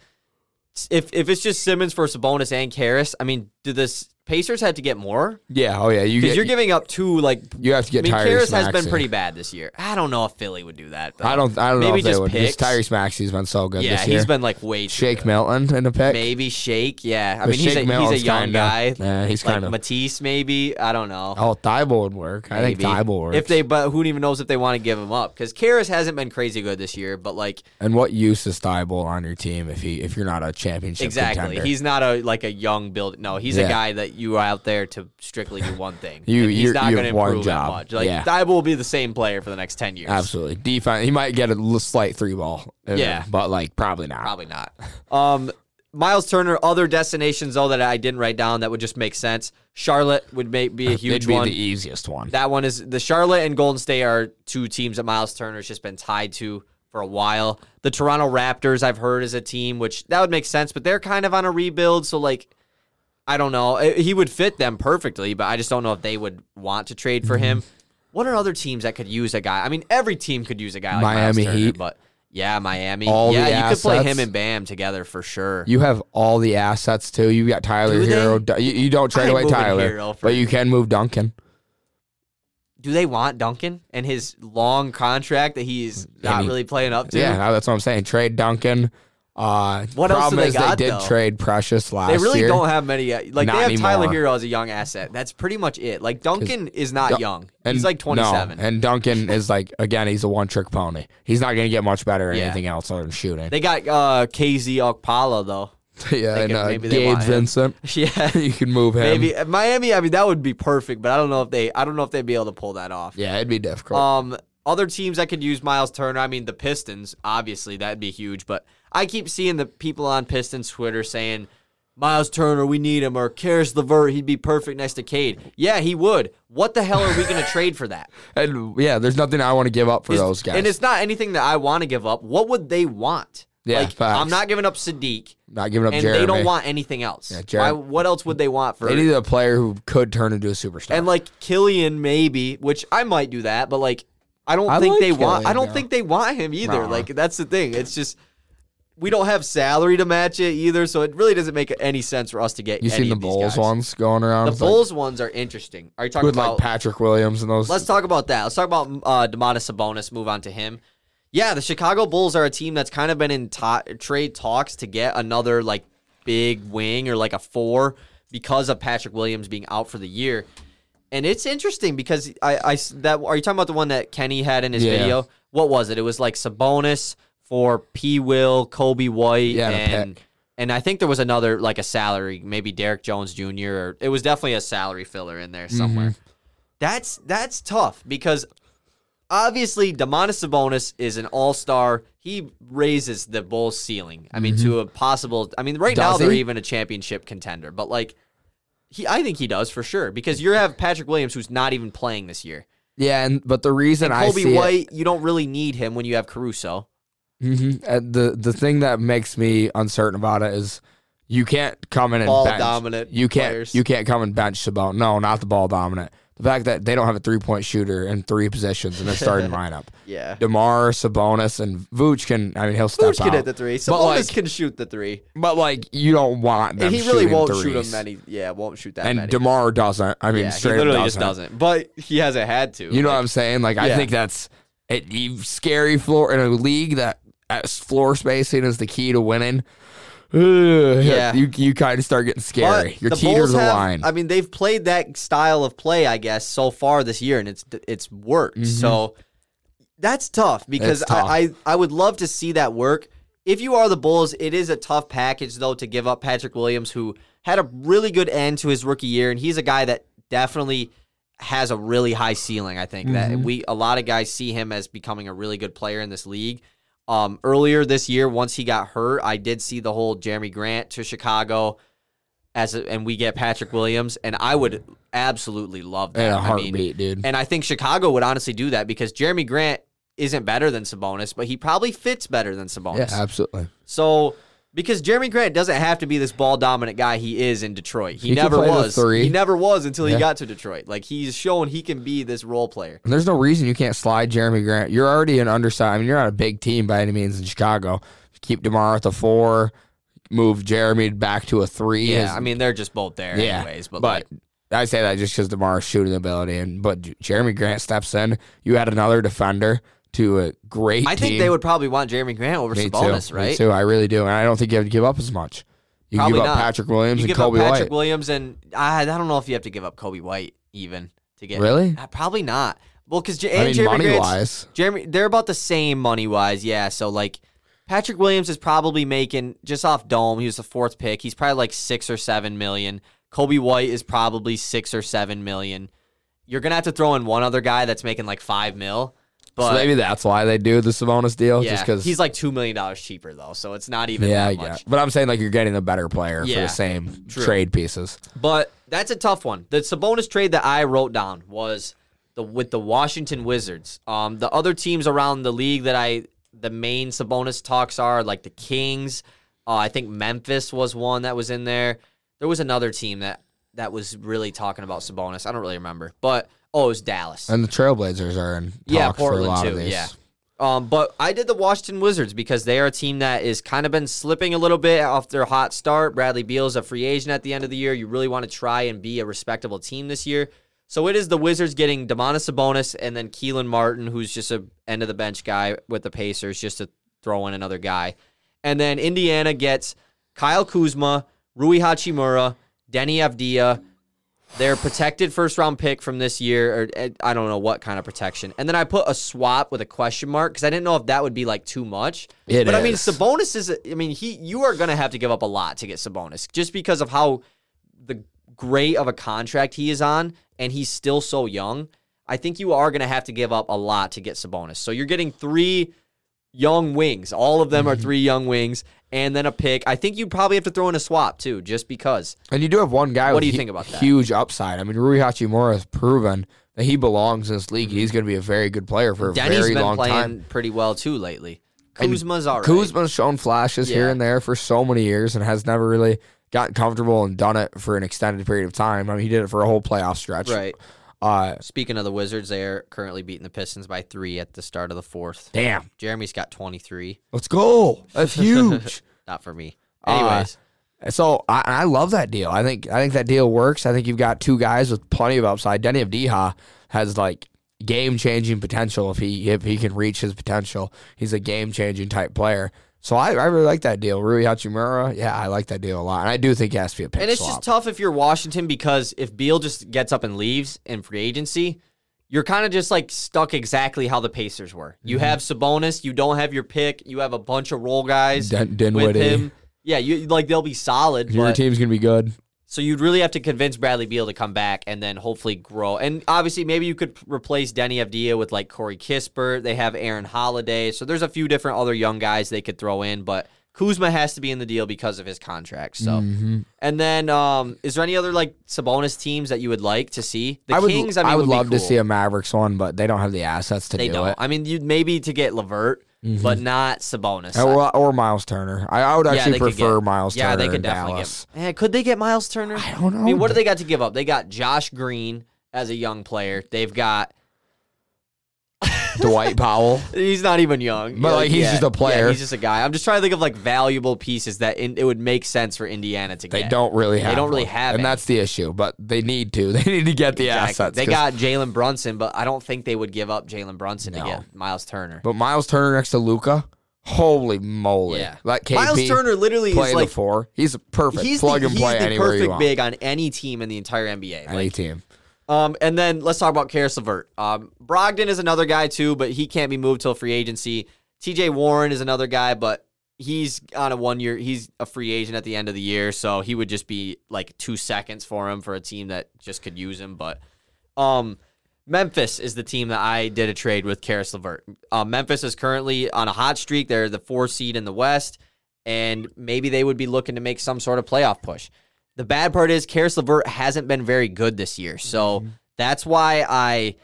if if it's just Simmons for Sabonis and Caris, I mean, do the Pacers had to get more? Yeah. Oh yeah. You Because you're giving up two like. you have to get. I mean, Tyrese Caris has been Maxey. pretty bad this year. I don't know if Philly would do that. I don't. I don't know Maybe if they just would. picks. Because Tyrese Maxey's been so good Yeah, this year. he's been like way too Shake good. Milton in a pick. Maybe Shake, yeah. I But mean, he's a, he's a Milton's young kinda- guy. yeah, he's like kinda- Matisse, maybe. I don't know. Oh, Thybulle would work. I think Maybe. Thybulle works. If they, but who even knows if they want to give him up? Because Caris hasn't been crazy good this year. But like, And what use is Thybulle on your team if he if you're not a championship exactly, contender? he's not a like a young build. No, he's Yeah. a guy that you are out there to strictly do one thing. You- And he's you're- not you going to have one improve that job. much. Like Yeah. Thybulle will be the same player for the next ten years. Absolutely. Defense. He might get a l- slight three ball. in Yeah. but like probably not. Probably not. Um, Myles Turner, other destinations though that I didn't write down that would just make sense. Charlotte would make, be a huge It'd be one. the easiest one. That one is the Charlotte and Golden State are two teams that Myles Turner's just been tied to for a while. The Toronto Raptors, I've heard, is a team which that would make sense, but they're kind of on a rebuild, so like I don't know. He would fit them perfectly, but I just don't know if they would want to trade for him. Mm-hmm. What are other teams that could use a guy? I mean, every team could use a guy like Miami Turner, Heat. but yeah, Miami. All the yeah, you could play him and Bam together for sure. You have all the assets too. You got Tyler Do? Hero. You, don't trade away Tyler, but you can move Duncan. Do they want Duncan and his long contract that he's not he- really playing up to? Yeah, that's what I'm saying. Trade Duncan. Uh, What else problem do they is got, they did though? trade Precious last year. They really year. don't have many. uh, Like Not they have Tyler anymore. Hero as a young asset. That's pretty much it. Like Duncan is not young. And He's like no, 27. and Duncan is like again, he's a one trick pony. He's not going to get much better at Yeah. anything else other than shooting. they got uh, KZ Okpala though. yeah, and uh, maybe they Gabe want him. Vincent. yeah, you can move him. maybe Uh, Miami. I mean, that would be perfect, but I don't know if they. I don't know if they'd be able to pull that off. Yeah, it'd be difficult. Um, other teams that could use Myles Turner. I mean, the Pistons. Obviously, that'd be huge. But I keep seeing the people on Pistons Twitter saying. Myles Turner, we need him, or Caris LeVert, he'd be perfect next to Cade. Yeah, he would. What the hell are we going to trade for that? and yeah, there's nothing I want to give up for Is- those guys. And it's not anything that I want to give up. What would they want? Yeah, like. I'm not giving up Sadiq, not giving up and Jerami. they don't want anything else. Yeah, Why, Jer- what else would they want for? They need a player who could turn into a superstar. and like Killian, maybe, which I might do that, but like, I don't I think like they want. I don't though. think they want him either. Nah. Like, that's the thing. It's just we don't have salary to match it either, so it really doesn't make any sense for us to get. you seen the Bulls guys. ones going around? The It's like- Bulls ones are interesting. Are you talking with about like Patrick Williams and those. Let's talk about that. Let's talk about uh, Domantas Sabonis. Move on to him. Yeah, the Chicago Bulls are a team that's kind of been in ta- trade talks to get another like big wing or like a four because of Patrick Williams being out for the year. And it's interesting because I that are you talking about the one that Kenny had in his Yeah. video? What was it? It was like Sabonis for P. Will, Coby White, Yeah, and and I think there was another like a salary, maybe Derrick Jones Jr. or it was definitely a salary filler in there somewhere. Mm-hmm. That's that's tough because obviously Domantas Sabonis is an all-star. He raises the Bulls ceiling. I mean to a possible I mean right now Mm-hmm. They're even a championship contender, but like he I think he does for sure because you have Patrick Williams who's not even playing this year. yeah, and but the reason And I Kobe see it- White, you don't really need him when you have Caruso. Mhm. Uh, the the thing that makes me uncertain about it is you can't come in and Ball bench. dominant You can't players. you can't come and bench Sabonis. No, not the ball dominant. The fact that they don't have a three point shooter in three positions in their starting lineup. Yeah. Demar, Sabonis, and Vooch can. I mean, he'll step Vooch can out. hit the three. But, Sabonis like- can shoot the three. But like, you don't want them. And he really shooting won't threes. shoot them many. Yeah, won't shoot that And many. Demar doesn't. I mean, yeah, he straight literally up just doesn't. doesn't. But he hasn't had to. You know what I'm saying? Like, I think that's it. You, scary floor in a league that as floor spacing is the key to winning. Ugh, Yeah. you you kind of start getting scary. But You're the teeter Bulls the have- line. I mean, they've played that style of play, I guess, so far this year, and it's it's worked. So that's tough because Mm-hmm. Tough. I, I I would love to see that work. If you are the Bulls, it is a tough package though to give up Patrick Williams, who had a really good end to his rookie year, and he's a guy that definitely has a really high ceiling. I think that Mm-hmm. we a lot of guys see him as becoming a really good player in this league. Um, earlier this year, once he got hurt, I did see the whole Jerami Grant to Chicago as a, and we get Patrick Williams, and I would absolutely love that. in a I mean, heartbeat, dude. and I think Chicago would honestly do that because Jerami Grant isn't better than Sabonis, but he probably fits better than Sabonis. Yeah, absolutely. So because Jerami Grant doesn't have to be this ball dominant guy he is in Detroit. He, He never was. He never was until he got to Detroit. Like he's shown he can be this role player. And there's no reason you can't slide Jerami Grant. You're already an undersized. I mean, you're not a big team by any means in Chicago. Keep Demar at the four. Move Jerami back to a three. Yeah, His- I mean they're just both there yeah. anyways. But, but like, I say that just because Demar's shooting ability, and but Jerami Grant steps in. You add another defender to a great. I think team. they would probably want Jerami Grant over Me Sabonis, too. right? Me too. I really do, and I don't think you have to give up as much. You can Probably give up not. Patrick Williams You and give Kobe up Patrick White. Williams and I, I don't know if you have to give up Coby White even to get Really? Uh, probably not. Well, because I and mean, Jerami money Grant's- wise, Jerami, they're about the same money wise, yeah. So like, Patrick Williams is probably making just off dome. He was the fourth pick. He's probably like six or seven million. Coby White is probably six or seven million. You're gonna have to throw in one other guy that's making like five mil. But so maybe that's why they do the Sabonis deal, yeah, just because he's like two million dollars cheaper though, so it's not even Yeah, that much. get. But I'm saying like you're getting a better player for the same true. trade pieces. But that's a tough one. The Sabonis trade that I wrote down was the with the Washington Wizards. Um, the other teams around the league that I the main Sabonis talks are like the Kings. Uh, I think Memphis was one that was in there. There was another team that that was really talking about Sabonis. I don't really remember, but oh, it was Dallas. And the Trailblazers are in Yeah, for a Portland lot too. of these. Yeah. Um, but I did the Washington Wizards because they are a team that is kind of been slipping a little bit off their hot start. Bradley Beal is a free agent at the end of the year. You really want to try and be a respectable team this year. So it is the Wizards getting Domantas Sabonis and then Kelan Martin, who's just a end of the bench guy with the Pacers, just to throw in another guy. And then Indiana gets Kyle Kuzma, Rui Hachimura, Deni Avdija, their protected first round pick from this year, or eh, I don't know what kind of protection. And then I put a swap with a question mark because I didn't know if that would be like too much. It but I mean. Sabonis is. I mean, he you are going to have to give up a lot to get Sabonis just because of how the great of a contract he is on, and he's still so young. I think you are going to have to give up a lot to get Sabonis. So you're getting three young wings. All of them are mm-hmm. three young wings, and then a pick. I think you probably have to throw in a swap too, just because. And you do have one guy What with do you think about that? huge upside. I mean, Rui Hachimura has proven that he belongs in this league. Mm-hmm. He's going to be a very good player for a Deni's very been long playing time. pretty well too lately. Kuzma's all right. Kuzma's shown flashes here and there for so many years and has never really gotten comfortable and done it for an extended period of time. I mean, he did it for a whole playoff stretch. Right. Uh, Speaking of the Wizards, they are currently beating the Pistons by three at the start of the fourth. damn. Jerami's got 23. Let's go. That's huge. Not for me. Uh, Anyways, So I, I love that deal. I think I think that deal works. I think you've got two guys with plenty of upside. Deni Avdija has like game changing potential if he if he can reach his potential. He's a game changing type player. So I, I really like that deal. Rui Hachimura, yeah, I like that deal a lot. And I do think he has to be a pick and it's swap. just tough if you're Washington because if Beal just gets up and leaves in free agency, you're kind of just like stuck exactly how the Pacers were. You Mm-hmm. have Sabonis, you don't have your pick, you have a bunch of role guys Den- with him. Yeah, you like they'll be solid, Your team's gonna be good. So you'd really have to convince Bradley Beal to come back and then hopefully grow. And obviously, maybe you could replace Deni Avdija with like Corey Kispert. They have Aaron Holiday. So there's a few different other young guys they could throw in, but Kuzma has to be in the deal because of his contract. So, Mm-hmm. and then um, is there any other like Sabonis teams that you would like to see? The I would, Kings, I mean, I would be love to cool. see a Mavericks one, but they don't have the assets to They do don't. it. I mean, you maybe to get Levert, but not Sabonis. Or, or Myles Turner. I, I would actually could prefer get- Myles yeah, Turner. Yeah, they could definitely Dallas. get. Eh, could they get Myles Turner? I don't know. I mean, what do they got to give up? They got Josh Green as a young player. They've got. Dwight Powell. He's not even young, But, like, he's just a yeah, player. he's just a guy. I'm just trying to think of like valuable pieces that in, it would make sense for Indiana to get. They don't really have. They don't really one. have and any. that's the issue. But they need to. They need to get the Exactly. assets. They got Jalen Brunson, but I don't think they would give up Jalen Brunson No. to get Myles Turner. But Myles Turner next to Luka, holy moly! Yeah. like KP Myles Turner literally play is like four. He's perfect. he's Plug the, and he's play the anywhere you perfect want. big on any team in the entire NBA. Any Like, team. Um, and then let's talk about Caris LeVert. Um, Brogdon is another guy too, but he can't be moved till free agency. T.J. Warren is another guy, but he's on a one year. He's a free agent at the end of the year, so he would just be like two seconds for him for a team that just could use him. But um, Memphis is the team that I did a trade with Caris LeVert. Uh, Memphis is currently on a hot streak. They're the four seed in the West, and maybe they would be looking to make some sort of playoff push. The bad part is Caris LeVert hasn't been very good this year, so that's why I.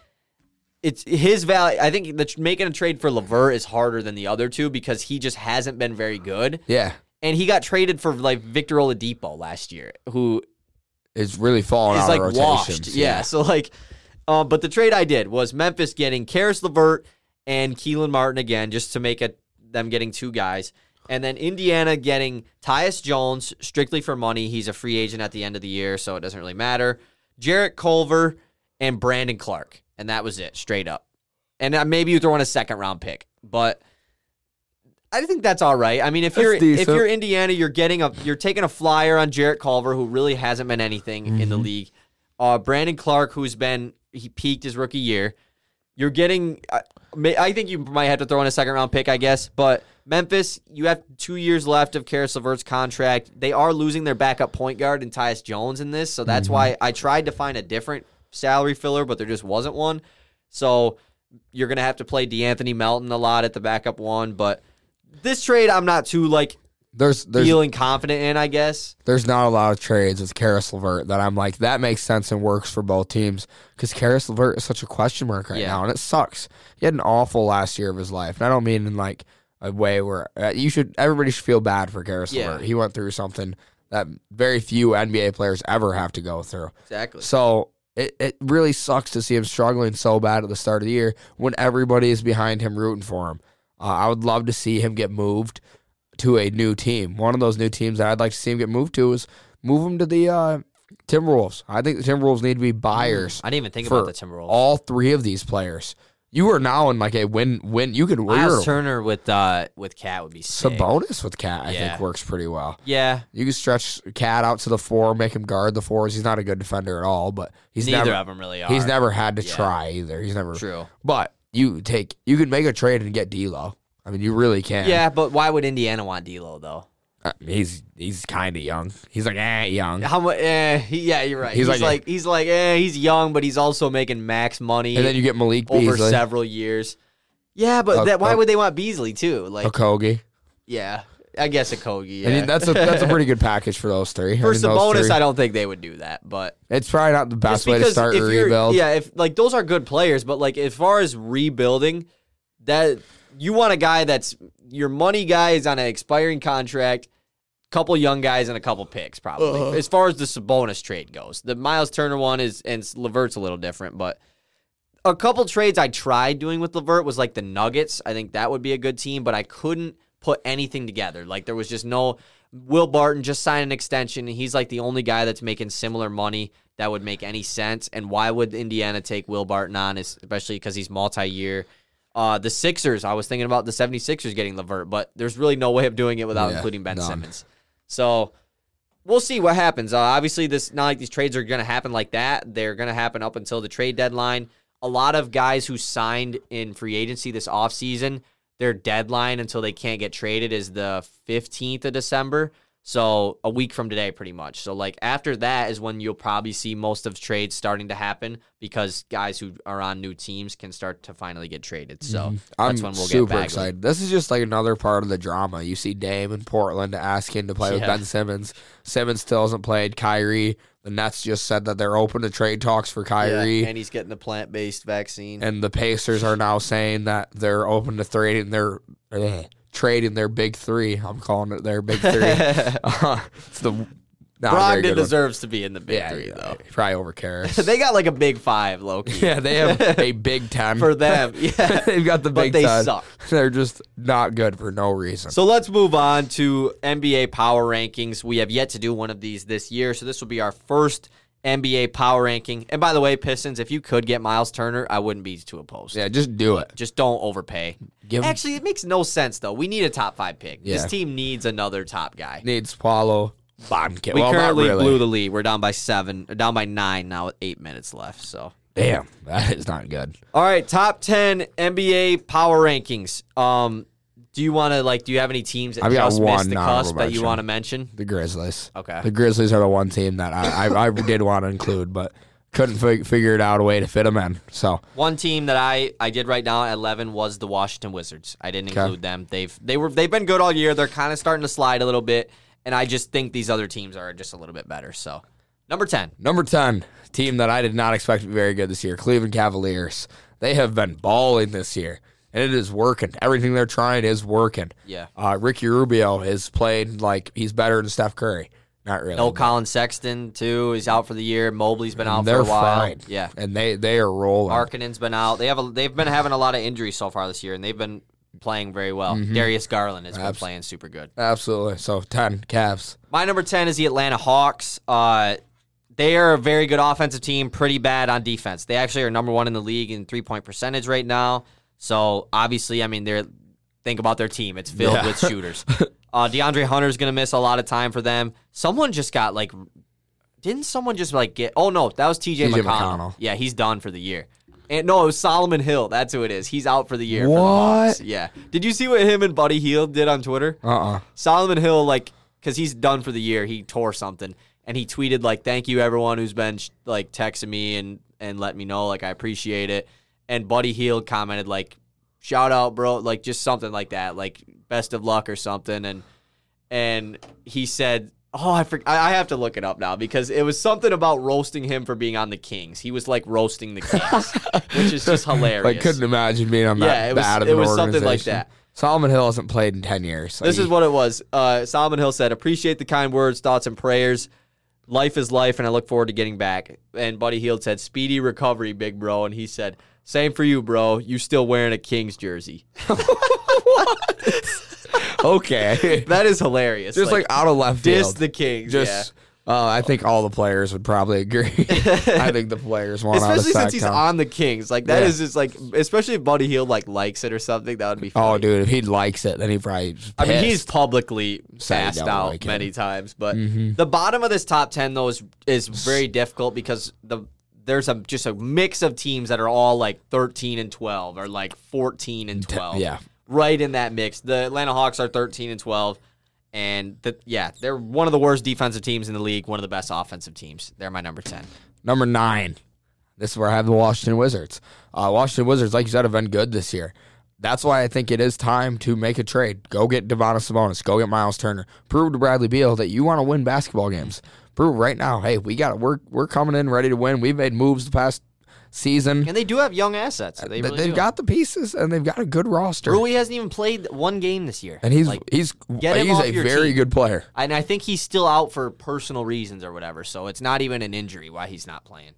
It's his value. I think that making a trade for LeVert is harder than the other two because he just hasn't been very good, Yeah, and he got traded for like Victor Oladipo last year, who is really falling is out like of washed. rotations. Yeah. So like, um, but the trade I did was Memphis getting Caris LeVert and Kelan Martin again, just to make it them getting two guys, and then Indiana getting Tyus Jones strictly for money. He's a free agent at the end of the year, so it doesn't really matter. Jarrett Culver and Brandon Clarke, and that was it, straight up. And uh, maybe you throw in a second round pick, but. I think that's all right. I mean, if That's you're if you're Indiana, you're getting a you're taking a flyer on Jarrett Culver, who really hasn't been anything in the Mm-hmm. league. Uh, Brandon Clarke, who's been he peaked his rookie year. You're getting. I I think you might have to throw in a second round pick, I guess. But Memphis, you have two years left of Caris LeVert's contract. They are losing their backup point guard and Tyus Jones in this, so that's Mm-hmm. why I tried to find a different salary filler, but there just wasn't one. So you're gonna have to play De'Anthony Melton a lot at the backup one. But this trade, I'm not too like There's there's feeling confident in. I guess. there's not a lot of trades with Caris LeVert that I'm like that makes sense and works for both teams because Caris LeVert is such a question mark right Yeah. now and it sucks. He had an awful last year of his life, and I don't mean in like a way where uh, you should everybody should feel bad for Caris Yeah. LeVert. He went through something that very few NBA players ever have to go through. Exactly. So it, it really sucks to see him struggling so bad at the start of the year when everybody is behind him rooting for him. Uh, I would love to see him get moved to a new team. One of those new teams that I'd like to see him get moved to is move him to the uh, Timberwolves. I think the Timberwolves need to be buyers I didn't even think about the Timberwolves. all three of these players. You are now in like a win win. You could Miles Turner with uh with Cat would be sick. Sabonis with Cat. I Yeah. think works pretty well. Yeah, You can stretch Cat out to the four, make him guard the fours. He's not a good defender at all, but he's neither never of them really are. He's never had to Yeah. try either. He's never. true. But you take you can make a trade and get D'Lo. I mean, you really can. Yeah, but why would Indiana want D'Lo though? Uh, he's he's kind of young. He's like eh, young. How much? Eh, he, yeah, you're right. He's He's, like like, he's like eh, he's young, but he's also making max money And then you get Malik over Beasley, several years. Yeah, but Uh, that, why uh, would they want Beasley too? Like, Okogie. yeah, I guess a Kogi. Yeah. I mean, that's a that's a pretty good package for those three. for I mean, those Sabonis, three- I don't think they would do that, but it's probably not the best way to start a you're- rebuild. Yeah, if like those are good players, but like as far as rebuilding, that you want a guy that's your money guy is on an expiring contract, couple young guys and a couple picks probably. Uh-huh. As far as the Sabonis trade goes, the Miles Turner one is and Levert's a little different, but a couple trades I tried doing with Levert was like the Nuggets. I think that would be a good team, but I couldn't put anything together. Like there was just no Will Barton just signed an extension. and He's like the only guy that's making similar money that would make any sense. And why would Indiana take Will Barton on, especially because he's multi-year? Uh, the Sixers, I was thinking about the 76ers getting Levert, but there's really no way of doing it without Yeah, including Ben none. Simmons. So we'll see what happens. Uh, obviously, this not like these trades are going to happen like that. They're going to happen up until the trade deadline. A lot of guys who signed in free agency this offseason, their deadline until they can't get traded is the 15th of December. So a week from today, pretty much. So like after that is when you'll probably see most of trades starting to happen because guys who are on new teams can start to finally get traded. So I'm when we'll super excited. This is just like another part of the drama. You see Dame in Portland asking to play with Ben Simmons. Simmons still hasn't played. Kyrie. The Nets just said that they're open to trade talks for Kyrie. Yeah, and he's getting the plant-based vaccine. and the Pacers are now saying that they're open to trading their eh, trading their big three. I'm calling it their big three. uh, it's the not Brogdon good one. deserves to be in the big yeah, three yeah, though. probably over Caris. they got like a big five, Loki. yeah, they have a big ten for them. Yeah. They've got the big. But they ten. suck. They're just not good for no reason. So let's move on to NBA power rankings. We have yet to do one of these this year, so this will be our first NBA power ranking. And by the way, Pistons, if you could get Miles Turner, I wouldn't be too opposed. yeah, just do it. Just don't overpay. Give Actually, it makes no sense though. We need a top five pick. This team needs another top guy. Needs Paulo Bonke. We well, currently really. blew the lead. We're down by seven, down by nine now with eight minutes left. So Damn, that is not good. All right, top ten NBA power rankings. Um, do you want to like? Do you have any teams that I've got just one missed the honorable cusp that you mention. want to mention? The Grizzlies. Okay. The Grizzlies are the one team that I I, I did want to include, but couldn't fig- figure it out a way to fit them in. So One team that I I did right now at eleven was the Washington Wizards. I didn't Okay. include them. They've they were they've been good all year. They're kind of starting to slide a little bit, and I just think these other teams are just a little bit better. So, number ten. number ten team that I did not expect to be very good this year, Cleveland Cavaliers. They have been balling this year, and it is working. Everything they're trying is working. Yeah. Uh, Ricky Rubio is playing like he's better than Steph Curry. Not really. No Collin Sexton too. He's out for the year. Mobley's been out they're for a while. fine. Yeah. and they they are rolling. Markkanen's been out. They have a, they've been having a lot of injuries so far this year, and they've been playing very well. Mm-hmm. Darius Garland has been playing super good. Absolutely. So ten Cavs. My number 10 is the Atlanta Hawks. Uh, they are a very good offensive team, pretty bad on defense. They actually are number one in the league in three point percentage right now. So obviously, I mean, they're think about their team. It's filled Yeah. with shooters. uh, DeAndre Hunter's gonna miss a lot of time for them. Someone just got like, didn't someone just like get? Oh no, that was TJ, TJ McConnell. McConnell. Yeah, he's done for the year. And no, it was Solomon Hill. That's who it is. He's out for the year. For the What? Yeah. Did you see what him and Buddy Hield did on Twitter? Uh uh Solomon Hill, like, because he's done for the year, he tore something, and he tweeted like, "Thank you everyone who's been like texting me and and let me know, like, I appreciate it." And Buddy Hield commented like, "Shout out, bro," like just something like that, like best of luck or something, and and he said. Oh, I, for, I I have to look it up now because it was something about roasting him for being on the Kings. He was like roasting the Kings, which is just hilarious. Like, couldn't imagine being on that Yeah, it was- bad of it was something like that. Solomon Hill hasn't played in 10 years. so This is what it was. Uh, Solomon Hill said, "Appreciate the kind words, thoughts, and prayers. Life is life, and I look forward to getting back." And Buddy Hield said, "Speedy recovery, big bro." And he said, "Same for you, bro. You still wearing a Kings jersey?" okay. That is hilarious. Just like, out of left field. diss the Kings. Just, uh, I think all the players would probably agree. I think the players want yeah. out of Especially since he's on the Kings, like that Yeah. is just like, especially if Buddy Hield like likes it or something, that would be. Funny. Oh, dude, if he likes it, then he probably. I mean, he's pissed. publicly he passed don't out like it. many times, but Mhm. the bottom of this top ten though is is very difficult because the there's a just a mix of teams that are all like 13 and 12 or like 14 and 12. yeah. right in that mix. The Atlanta Hawks are 13 and 12, and the, yeah, they're one of the worst defensive teams in the league. One of the best offensive teams. They're my number 10. Number nine. This is where I have the Washington Wizards. Uh, Washington Wizards, like you said, have been good this year. That's why I think it is time to make a trade. Go get Domantas Sabonis. Go get Miles Turner. Prove to Bradley Beal that you want to win basketball games. Prove right now. Hey, we got we're we're coming in ready to win. We've made moves the past season. And they do have young assets. They Th- really They've do. got the pieces and they've got a good roster. Rui hasn't even played one game this year, and he's like, he's he's a very team. good player. and I think he's still out for personal reasons or whatever. So it's not even an injury why he's not playing.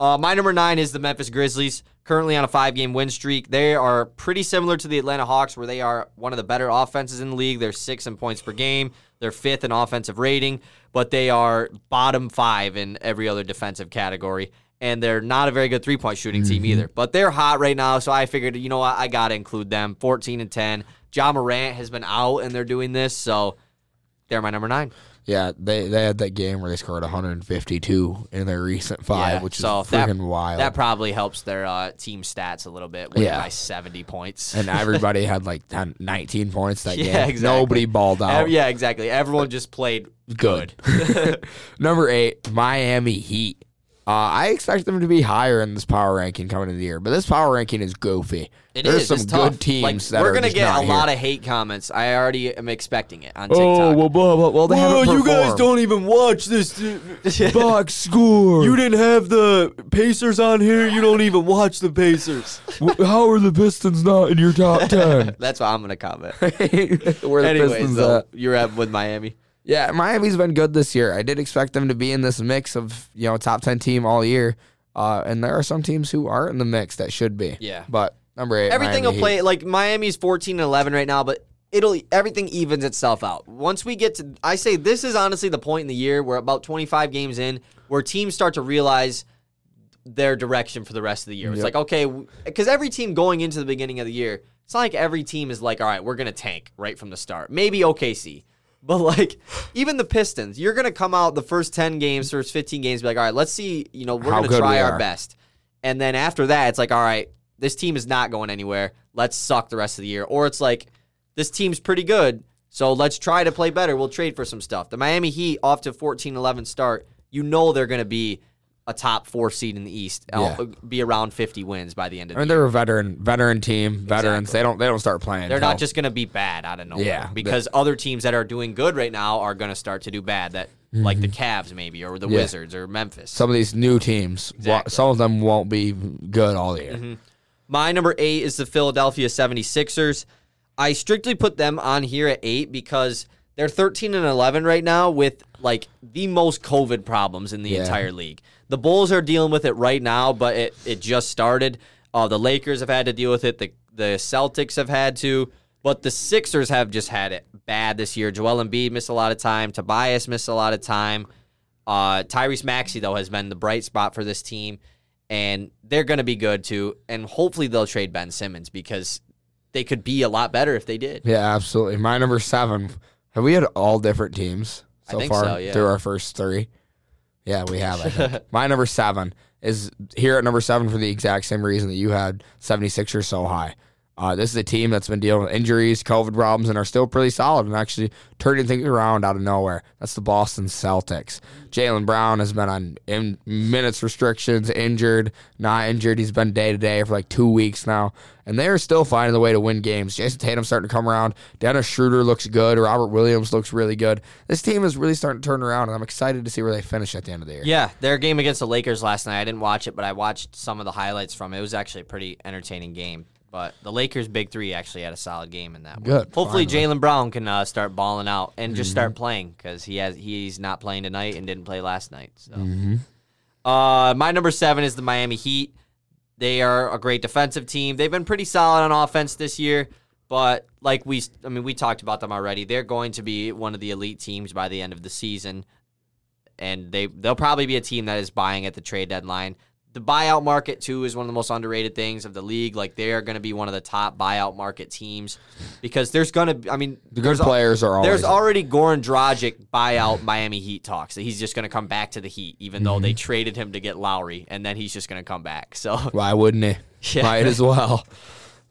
Uh, my number nine is the Memphis Grizzlies, currently on a five game win streak. They are pretty similar to the Atlanta Hawks, where they are one of the better offenses in the league. They're six in points per game, they're fifth in offensive rating, but they are bottom five in every other defensive category. And they're not a very good three point shooting team mm-hmm. either. But they're hot right now, so I figured, you know what, I got to include them. 14 and 10. Ja Morant has been out, and they're doing this, so they're my number nine. Yeah, they they had that game where they scored 152 in their recent five, Yeah, which is so that- wild. That probably helps their uh, team stats a little bit. Yeah. by seventy points. and everybody had like 10, 19 points that Yeah, game. exactly. Nobody balled out. Yeah, exactly. Everyone just played Good. good. Number eight, Miami Heat. Uh, I expect them to be higher in this power ranking coming into the year, but this power ranking is goofy. It There's is, some it's tough. good teams Like, that we're are gonna just get not a lot of hate comments. I already am expecting it on TikTok. Oh well, blah, blah, well they haven't performed. even watch this. box score. You didn't have the Pacers on here. You don't even watch the Pacers. W- How are the Pistons not in your top ten? That's what I'm gonna comment. Where the Anyways, Pistons though, at? you're at with Miami. Yeah, Miami's been good this year. I did expect them to be in this mix of you know top ten team all year, uh, and there are some teams who aren't in the mix that should be. Yeah. but number eight, everything Miami will Heat. play like Miami's 14 and 11 right now, but it'll everything evens itself out. Once we get to I say this is honestly the point in the year where about 25 games in where teams start to realize their direction for the rest of the year. It's Yep. like okay, cuz every team going into the beginning of the year, it's not like every team is like all right, we're going to tank right from the start. Maybe OKC. But like even the Pistons, you're gonna come out the first ten games, first fifteen games, be like, all right, let's see, you know, we're How gonna try we our best. And then after that, it's like, all right, this team is not going anywhere. Let's suck the rest of the year. Or it's like, this team's pretty good, so let's try to play better. We'll trade for some stuff. The Miami Heat off to 14-11 start, you know they're gonna be a top four seed in the East. Yeah. Be around 50 wins by the end of I mean, the year. And they're a veteran veteran team, veterans. Exactly. They don't they don't start playing. They're not just going to be bad out of nowhere. Yeah, because other teams that are doing good right now are going to start to do bad. That like the Cavs maybe or the Mm-hmm. Yeah. Wizards or Memphis. some of these new teams. Exactly. Some of them won't be good all year. My number eight is the Philadelphia 76ers. I strictly put them on here at eight because they're 13 and 11 right now with like the most COVID problems in the Yeah. entire league. The Bulls are dealing with it right now, but it, it just started. Uh, the Lakers have had to deal with it. The, the Celtics have had to. But the Sixers have just had it bad this year. Joel Embiid missed a lot of time. Tobias missed a lot of time. Uh, Tyrese Maxey, though, has been the bright spot for this team, and they're going to be good too. And hopefully, they'll trade Ben Simmons because they could be a lot better if they did. Yeah, absolutely. My number seven. Have we had all different teams so far so, yeah. through our first three? Yeah, we have. My number seven is here at number seven for the exact same reason that you had 76ers so high. Uh, this is a team that's been dealing with injuries, COVID problems, and are still pretty solid and actually turning things around out of nowhere. That's the Boston Celtics. Jaylen Brown has been on in minutes restrictions, injured, not injured. He's been day to day for like two weeks now, and they are still finding the way to win games. Jayson Tatum's starting to come around. Dennis Schroeder looks good. Robert Williams looks really good. This team is really starting to turn around, and I'm excited to see where they finish at the end of the year. Yeah, their game against the Lakers last night. I didn't watch it, but I watched some of the highlights from it. It was actually a pretty entertaining game. But the Lakers' big three actually had a solid game in that. one. Good, Hopefully. Jaylen Brown can uh, start balling out and just Mm-hmm. start playing because he has he's not playing tonight and didn't play last night. So, Mm-hmm. uh, my number seven is the Miami Heat. They are a great defensive team. They've been pretty solid on offense this year, but like we, I mean, we talked about them already. They're going to be one of the elite teams by the end of the season, and they they'll probably be a team that is buying at the trade deadline. The buyout market too is one of the most underrated things of the league. Like they are going to be one of the top buyout market teams because there's going to, be I mean, The good there's al- players are there's already Goran Dragic buyout Miami Heat talks that he's just going to come back to the Heat, even though Mm-hmm. they traded him to get Lowry, and then he's just going to come back. So Why wouldn't he? Yeah. Might as well.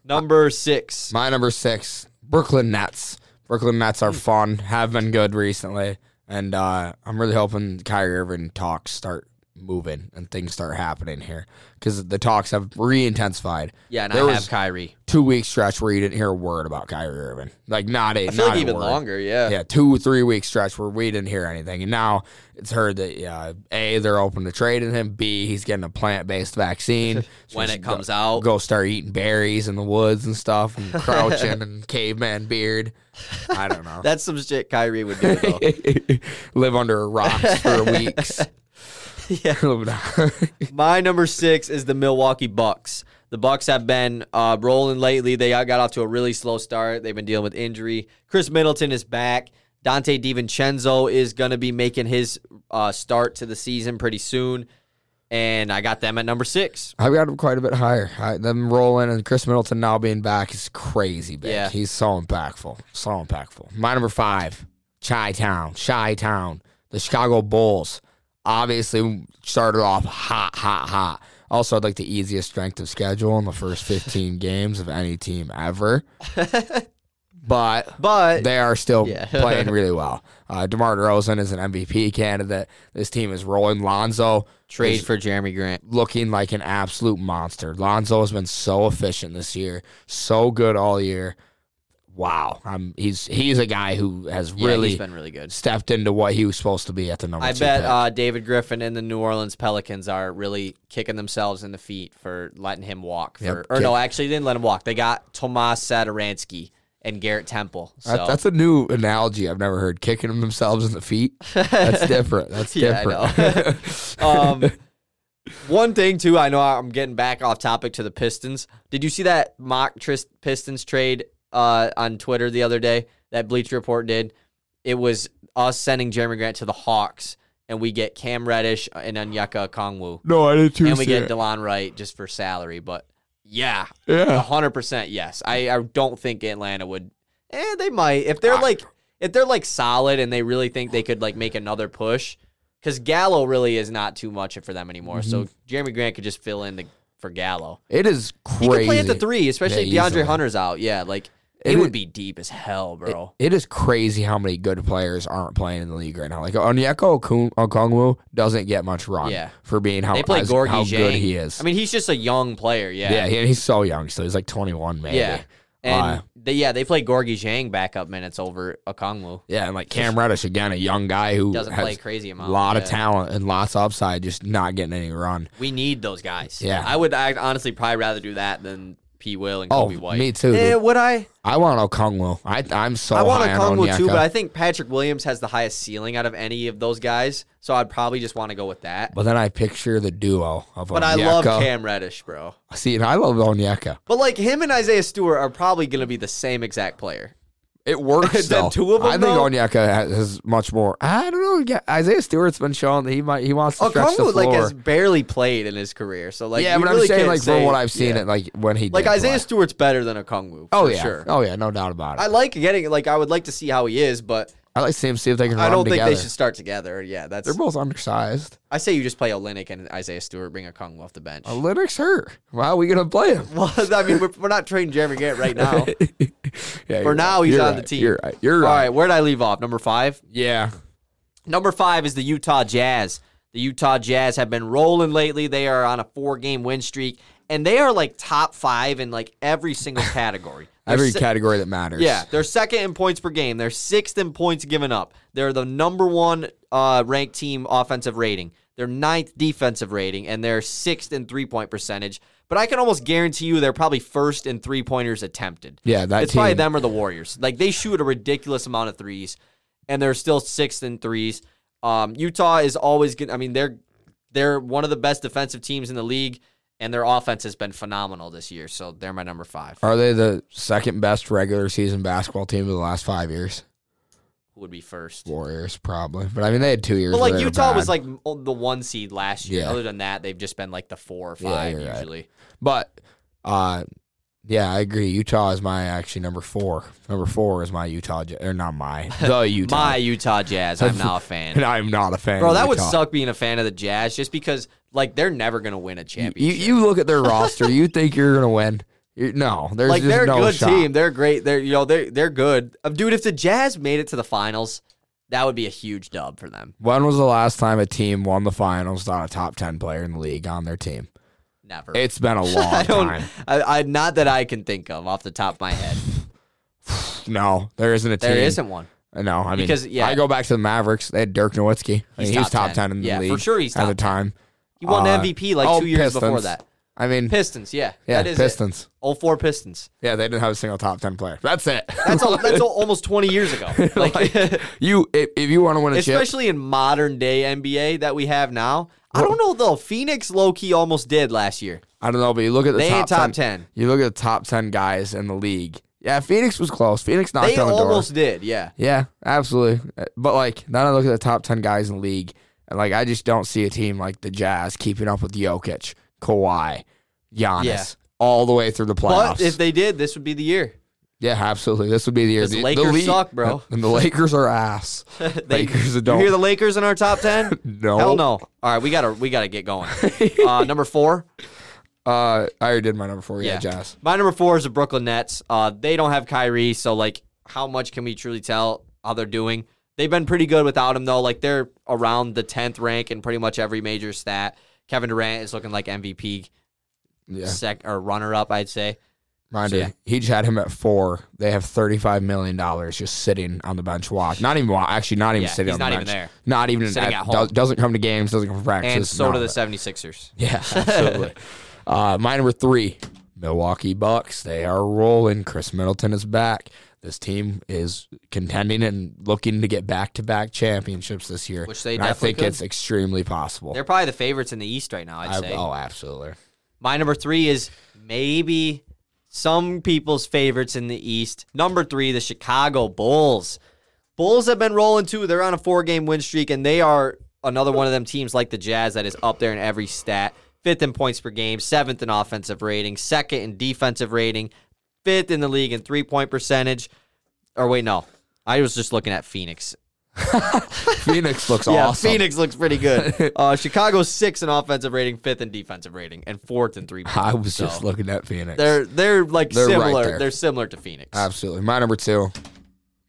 number six, My number six, Brooklyn Nets. Brooklyn Nets are fun, have been good recently, and uh, I'm really hoping Kyrie Irving talks start moving and things start happening here because the talks have re-intensified. yeah, and There I was- have Kyrie. Two week stretch where you didn't hear a word about Kyrie Irving, like not a I feel not like a even word. longer. Yeah. Yeah, two three week stretch where we didn't hear anything, and now it's heard that yeah, a they're open to trading him. B he's getting a plant based vaccine So When it comes go, out. Go start eating berries in the woods and stuff, and crouching and caveman beard. I don't know. That's some shit Kyrie would do though. Live under rocks for weeks. yeah. My number six is the Milwaukee Bucks. The Bucks have been uh, rolling lately. They got off to a really slow start. They've been dealing with injury. Khris Middleton is back. Donte DiVincenzo is going to be making his uh, start to the season pretty soon. And I got them at number six. I've got them quite a bit higher. I, them rolling and Khris Middleton now being back is crazy big. Yeah. He's so impactful. So impactful. My number five, Chi Town. Chi Town. The Chicago Bulls. Obviously started off hot, hot, hot. Also had like the easiest strength of schedule in the first 15 games of any team ever. but But they are still Yeah. playing really well. Uh, DeMar DeRozan is an MVP candidate. This team is rolling. Lonzo trade for Jeremy Grant. looking like an absolute monster. Lonzo has been so efficient this year, so good all year. Wow, um, he's he's a guy who has really been really good. stepped into what he was supposed to be at the number. I two bet pick. uh, David Griffin and the New Orleans Pelicans are really kicking themselves in the feet for letting him walk. For, Yep, or kick- no, actually, they didn't let him walk. They got Tomas Satoransky and Garrett Temple. So That- that's a new analogy I've never heard. Kicking themselves in the feet. That's different. That's Yeah, I different. um, one thing too, I know I'm getting back off topic to the Pistons. Did you see that mock Trist Pistons trade uh, on Twitter the other day that Bleacher Report did? It was us sending Jerami Grant to the Hawks, and we get Cam Reddish and Onyeka Okongwu. no, I did too. and we get it. DeLon Wright just for salary. But yeah, yeah. hundred percent yes. I, I don't think Atlanta would. Eh, they might if they're like if they're like solid and they really think they could like make another push. Because Gallo really is not too much for them anymore. So Mm-hmm. Jerami Grant could just fill in the, for Gallo. It is crazy. He crazy. could play at the three, especially Yeah, if DeAndre easily. Hunter's out. Yeah, like It it, would be deep as hell, bro. It is crazy how many good players aren't playing in the league right now. Like Onyeka Okun- Okongwu doesn't get much run Yeah. for being how, they play as- how Dieng. good he is. I mean, he's just a young player. Yeah. yeah, he, he's so young so He's like 21 maybe. Yeah. And Uh, they, yeah, they play Gorgui Dieng backup minutes over Okongwu. Yeah, and like Cam Reddish again, a young guy who Doesn't has play crazy amount, a lot of talent and lots of upside, just not getting any run. We need those guys. Yeah. I would I honestly probably rather do that than P. Will and Oh, Coby White. me too. Eh, dude. would I? I want Okongwu. I I'm so I want a high on Kongwu too, Onyeka. but I think Patrick Williams has the highest ceiling out of any of those guys. So I'd probably just want to go with that. But then I picture the duo of But I love Onyeka. Cam Reddish, bro. See, and I love Onyeka. But like him and Isaiah Stewart are probably going to be the same exact player. It works Them though. two of them, I think though? Onyeka has, has much more. I don't know. Yeah, Isaiah Stewart's been showing that he might he wants to Oh, stretch the Kongwu floor. like has barely played in his career, so like yeah, you but really I'm saying like say, from what I've seen yeah. it like when he like did Isaiah play. Stewart's better than a Kongwu. Oh for yeah, sure. oh yeah, no doubt about it. I like getting like I would like to see how he is, but I like to see if they can. Run together. I don't think together. they should start together. Yeah, that's. They're both undersized. I say you just play Olynyk and Isaiah Stewart, bring a Kung off the bench. Oh, hurt. Why are we gonna play him? well, I mean, we're, we're not trading Jeremy Garrett right now. yeah, For now, right. he's You're on the team. You're right. You're right. All right. right, where did I leave off? Number five. Yeah. Number five is the Utah Jazz. The Utah Jazz have been rolling lately. They are on a four-game win streak, and they are like top five in like every single category. Every category that matters. Yeah, they're second in points per game. They're sixth in points given up. They're the number one uh, ranked team offensive rating. They're ninth defensive rating, and they're sixth in three point percentage. But I can almost guarantee you they're probably first in three pointers attempted. Yeah, that it's probably them or the Warriors. Like they shoot a ridiculous amount of threes, and they're still sixth in threes. Um, Utah is always good. I mean, they're they're one of the best defensive teams in the league, and their offense has been phenomenal this year. So they're my number five. Are they the second best regular season basketball team of the last five years? Who would be first? Warriors, probably. But I mean, they had two years. But like Utah was like the one seed last year. Yeah. Other than that, they've just been like the four or five right. usually. But uh yeah, I agree. Utah is my actually number four. Number four is my Utah, or not my the Utah. My Utah Jazz, I'm now a fan. and I'm not a fan. Bro, that would suck being a fan of the Jazz just because like they're never gonna win a championship. you look at their roster. You think you're gonna win? You, no, there's like they're a no good shot. team. They're great. They're you know they're they're good. Uh, Dude, if the Jazz made it to the finals, that would be a huge dub for them. When was the last time a team won the finals without a top ten player in the league on their team? Never. It's been a long I time. I, I not that I can think of off the top of my head. No, there isn't a team. There isn't one. No, I mean, Because, yeah. I go back to the Mavericks. They had Dirk Nowitzki. I mean, He's he was top top 10. ten in the Yeah, for sure he's at the time. 10. He won Uh, MVP like oh, two years before that. I mean, Pistons, yeah, yeah, that is it. Pistons. All four Pistons. Yeah, they didn't have a single top ten player. That's it. That's all, that's all, almost twenty years ago. Like, you if, if you want to win a chip, especially in modern day NBA that we have now. I don't know though. Phoenix low key almost did last year. I don't know, but you look at the They top, top 10, 10. You look at the top ten guys in the league. Yeah, Phoenix was close. Phoenix knocked They on the door. almost did. Yeah. Yeah, absolutely. But like, now, I look at the top ten guys in the league, and like, I just don't see a team like the Jazz keeping up with Jokic, Kawhi, Giannis, Yeah. all the way through the playoffs. But if they did, this would be the year. yeah, absolutely. This would be the year. The, Lakers the league- suck, bro. And the Lakers are ass. They- Lakers don't. You hear the Lakers in our top ten? no. Hell no. All right, we gotta we gotta get going. Uh, number four. Uh, I already did my number four. Yeah, Yeah. Jazz. My number four is the Brooklyn Nets. Uh, they don't have Kyrie, so like, how much can we truly tell how they're doing? They've been pretty good without him, though. Like they're around the tenth rank in pretty much every major stat. Kevin Durant is looking like MVP, Yeah. sec or runner up, I'd say. Mind So, you, yeah. he just had him at four. They have thirty-five million dollars just sitting on the bench. Watch, not even wa- actually, not even Yeah, sitting he's on the not even bench. there. Not even Sitting at, at home. does, doesn't come to games. Doesn't come for practice. And so do the of it. 76ers. Yeah, absolutely. uh, my number three, Milwaukee Bucks. They are rolling. Khris Middleton is back. This team is contending and looking to get back-to-back championships this year. Which they and I definitely think could. it's extremely possible. They're probably the favorites in the East right now, I'd I- say. oh, absolutely. My number three is maybe some people's favorites in the East. Number three, the Chicago Bulls. Bulls have been rolling too. They're on a four game win streak, and they are another one of them teams like the Jazz that is up there in every stat. Fifth in points per game, seventh in offensive rating, second in defensive rating, fifth in the league in three point percentage. Or wait, no. I was just looking at Phoenix. Phoenix looks Yeah, awesome. Phoenix looks pretty good. Uh, Chicago's sixth in offensive rating, fifth in defensive rating, and fourth in three. I was So, just looking at Phoenix. They're they're like They're similar. there. they're similar to Phoenix. Absolutely. My number two,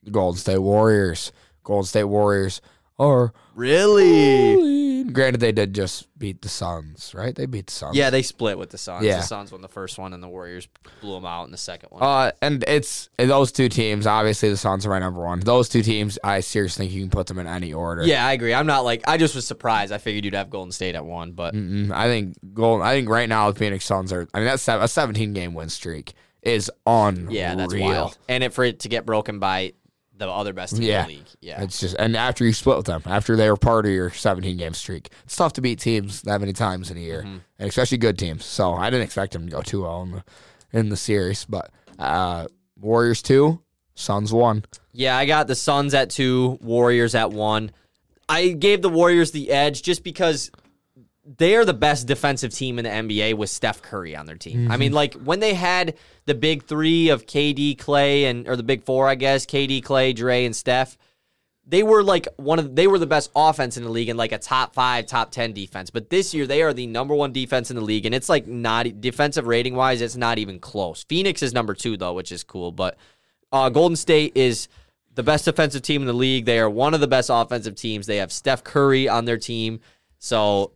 the Golden State Warriors. Golden State Warriors are Really? rolling. Granted, they did just beat the Suns, right? They beat the Suns. Yeah, they split with the Suns. Yeah. The Suns won the first one, and the Warriors blew them out in the second one. Uh, and it's and those two teams. Obviously, the Suns are my number one. Those two teams, I seriously think you can put them in any order. yeah, I agree. I'm not like I just was surprised. I figured you'd have Golden State at one, but Mm-mm. I think Golden. I think right now the Phoenix Suns are. I mean, that's a 17 game win streak is unreal. yeah, that's wild. And it for it to get broken by the other best team Yeah. in the league. Yeah, It's just and after you split with them, after they were part of your 17 game streak, it's tough to beat teams that many times in a year, Mm-hmm. and especially good teams. So I didn't expect them to go 2-0 in the in the series, but uh, Warriors two, Suns one. Yeah, I got the Suns at two, Warriors at one. I gave the Warriors the edge just because they are the best defensive team in the NBA with Steph Curry on their team. I mean, like when they had the big three of KD, Clay, and or the big four, I guess, KD, Clay, Dre, and Steph. they were like one of they were the best offense in the league and like a top five, top ten defense. But this year they are the number one defense in the league, and it's like not defensive rating wise, it's not even close. Phoenix is number two though, which is cool. But uh, Golden State is the best defensive team in the league. They are one of the best offensive teams. They have Steph Curry on their team, so